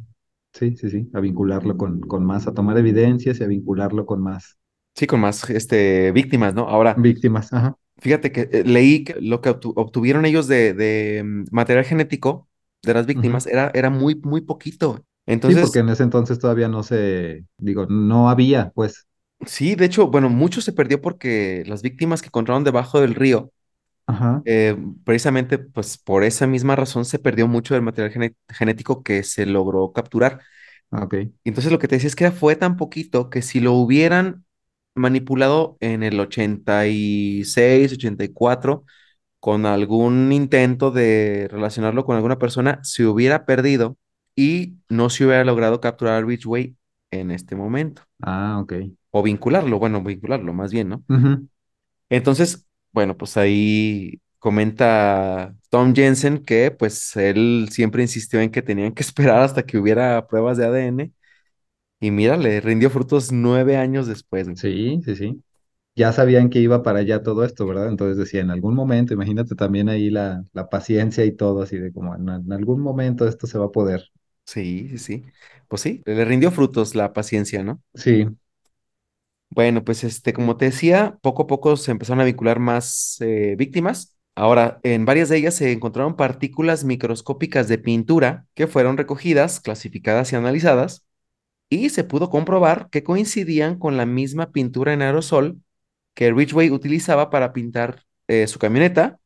sí, sí, sí, a vincularlo con, con más, a tomar evidencias y a vincularlo con más sí, con más este, víctimas, ¿no? Ahora, víctimas. Ajá. Fíjate que eh, leí que lo que obtu- obtuvieron ellos de, de, mm, material genético de las víctimas era, era muy, muy poquito. Sí, porque Entonces, en ese entonces todavía no se, digo, no había, pues, sí, de hecho, bueno, mucho se perdió porque las víctimas que encontraron debajo del río, ajá, eh, precisamente, pues por esa misma razón se perdió mucho del material gene- genético que se logró capturar. ah, ok. Y Entonces, lo que te decía es que fue tan poquito que si lo hubieran manipulado en el ochenta ochenta y seis ochenta y cuatro con algún intento de relacionarlo con alguna persona, se hubiera perdido y no se hubiera logrado capturar a Ridgway en este momento. Ah, ok. O vincularlo, bueno, vincularlo más bien, ¿no? Entonces, bueno, pues ahí comenta Tom Jensen que pues él siempre insistió en que tenían que esperar hasta que hubiera pruebas de ADN y mira, le rindió frutos nueve años después. Sí, sí, sí. Ya sabían que iba para allá todo esto, ¿verdad? Entonces decía, en algún momento, imagínate también ahí la, la paciencia y todo, así de como en, en algún momento esto se va a poder. Sí, sí, sí. Pues sí, le rindió frutos la paciencia, ¿no? Sí, Bueno, pues este, como te decía, poco a poco se empezaron a vincular más eh, víctimas. Ahora, en varias de ellas se encontraron partículas microscópicas de pintura que fueron recogidas, clasificadas y analizadas, y se pudo comprobar que coincidían con la misma pintura en aerosol que Ridgway utilizaba para pintar eh, su camioneta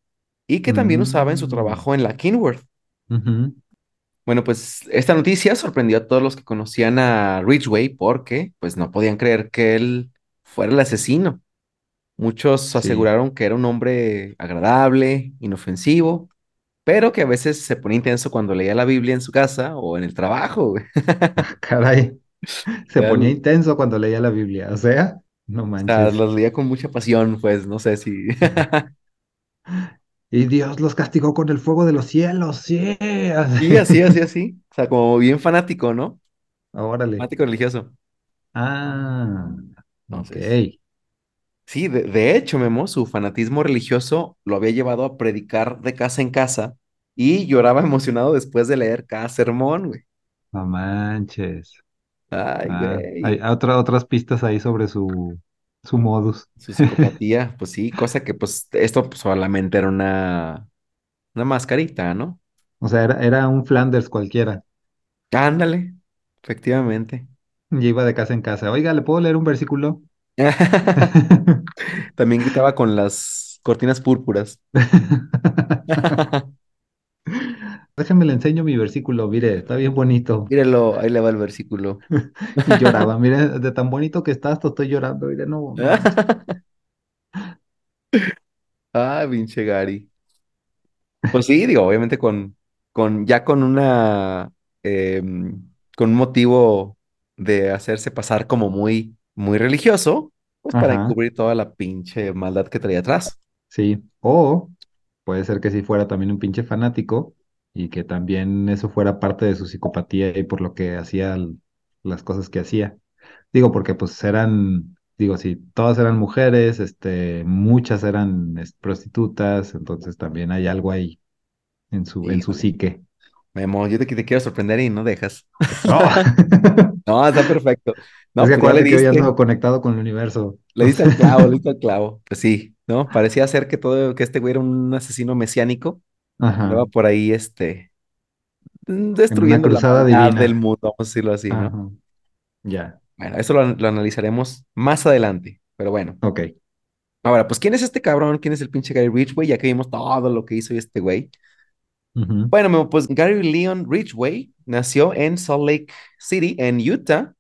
y que también usaba en su Mm, trabajo en la Kenworth. ujú, Bueno, pues esta noticia sorprendió a todos los que conocían a Ridgway porque pues no podían creer que él fuera el asesino. Muchos Sí, aseguraron que era un hombre agradable, inofensivo, pero que a veces se ponía intenso cuando leía la Biblia en su casa o en el trabajo. güey. caray, se ponía O intenso cuando leía la Biblia, o sea, no sea, manches. los leía con mucha pasión, pues no sé si... Y Dios los castigó con el fuego de los cielos, sí. Sí, así, así, así. O sea, como bien fanático, ¿no? Órale. Fanático religioso. Ah, ok. Entonces, sí, de, de hecho, Memo, su fanatismo religioso lo había llevado a predicar de casa en casa y lloraba emocionado después de leer cada sermón, güey. No manches. Ay, Ah, hay güey. otra, otras pistas ahí sobre su, su modus. Su psicopatía, pues sí, cosa que pues esto pues, solamente era una, una mascarita, ¿no? O sea, era, era un Flanders cualquiera. Ándale, efectivamente. Y iba de casa en casa. Oiga, ¿le puedo leer un versículo? También gritaba con las cortinas púrpuras. Déjame le enseño mi versículo, mire, está bien bonito. Míralo, ahí le va el versículo. Y lloraba, mire, de tan bonito que está, hasta estoy llorando. Mire, no. Ah, pinche Gary. Pues sí, digo, obviamente con, con ya con una em, con un motivo de hacerse pasar como muy, muy religioso, pues para encubrir toda la pinche maldad que traía atrás. sí. O puede ser que sí fuera también un pinche fanático y que también eso fuera parte de su psicopatía y por lo que hacía las cosas que hacía. Digo, porque pues eran, digo, sí, todas eran mujeres, este, muchas eran prostitutas, entonces también hay algo ahí en su, en su Híjole, psique. Memo, yo te, te quiero sorprender y no dejas. No, No, está perfecto. es No, que pues acuérdate que hoy ando conectado con el universo. le diste al clavo, le diste al clavo. Pues sí, ¿no? Parecía ser que todo, que este güey era un asesino mesiánico. Ajá, Estaba por ahí, este, mm, destruyendo la cruzada del mundo, vamos a decirlo así, ¿no? Ya, Bueno, eso lo, an- lo analizaremos más adelante, pero bueno. ok. Ahora, pues, ¿quién es este cabrón? ¿Quién es el pinche Gary Ridgway? Ya que vimos todo lo que hizo este güey. Ujú, Bueno, pues Gary Leon Ridgway nació en Salt Lake City, en Utah,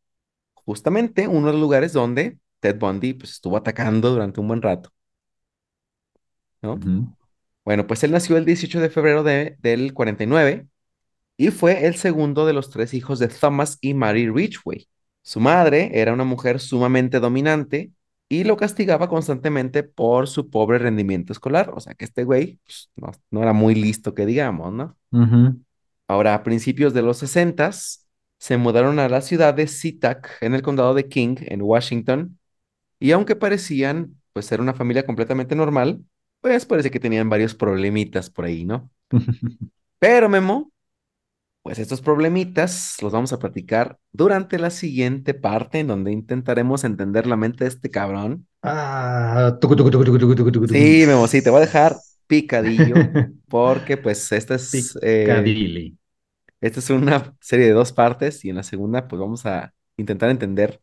justamente uno de los lugares donde Ted Bundy pues, estuvo atacando durante un buen rato, ¿no? ujú, Bueno, pues él nació el 18 de febrero de, del 49 y fue el segundo de los tres hijos de Thomas y Mary Ridgway. Su madre era una mujer sumamente dominante y lo castigaba constantemente por su pobre rendimiento escolar. O sea que este güey pues, no, no era muy listo, que digamos, ¿no? Ahora, a principios de los 60 se mudaron a la ciudad de SeaTac, en el condado de King, en Washington, y aunque parecían pues ser una familia completamente normal, pues parece que tenían varios problemitas por ahí, ¿no? Pero Memo, pues estos problemitas los vamos a platicar durante la siguiente parte, en donde intentaremos entender la mente de este cabrón. Ah, sí, Memo, sí, te voy a dejar picadillo, porque pues esta es. Eh, esta es una serie de dos partes, y en la segunda, pues vamos a intentar entender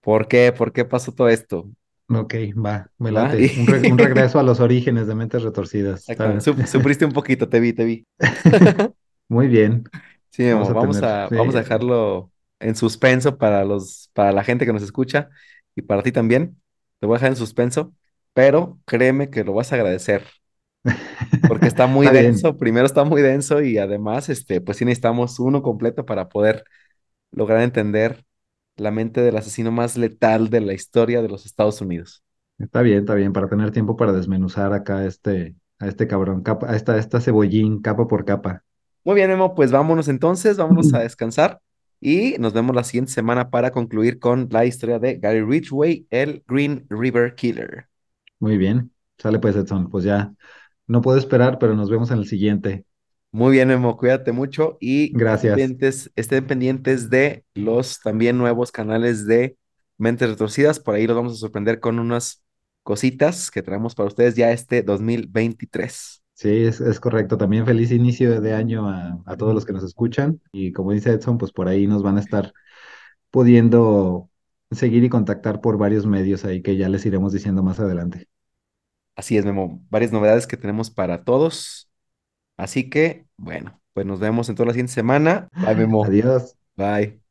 por qué, por qué pasó todo esto. Ok, va, me late. Un, re un, regreso a los orígenes de mentes retorcidas. Su sufriste un poquito, te vi, te vi. muy bien. Sí, Vamos a vamos tener. a, vamos a dejarlo en suspenso para los, para la gente que nos escucha y para ti también. Te voy a dejar en suspenso, pero créeme que lo vas a agradecer porque está muy Está bien, denso. Primero está muy denso y además, este, pues sí necesitamos uno completo para poder lograr entender la mente del asesino más letal de la historia de los Estados Unidos. está bien, está bien, para tener tiempo para desmenuzar acá a este, a este cabrón, capa, a esta, esta cebollín, capa por capa. Muy bien, Memo, pues vámonos entonces, vámonos a descansar y nos vemos la siguiente semana para concluir con la historia de Gary Ridgway, el Green River Killer. Muy bien. Sale pues, Edson. Pues ya no puedo esperar, pero nos vemos en el siguiente. Muy bien, Memo, cuídate mucho y Gracias. pendientes, estén pendientes de los también nuevos canales de Mentes Retorcidas. Por ahí los vamos a sorprender con unas cositas que traemos para ustedes ya este 2023. Sí, es, es correcto. También feliz inicio de año a, a todos los que nos escuchan. Y como dice Edson, pues por ahí nos van a estar pudiendo seguir y contactar por varios medios ahí que ya les iremos diciendo más adelante. Así es, Memo, varias novedades que tenemos para todos. Así que, bueno, pues nos vemos en toda la siguiente semana. Bye, Memo. Adiós. Bye.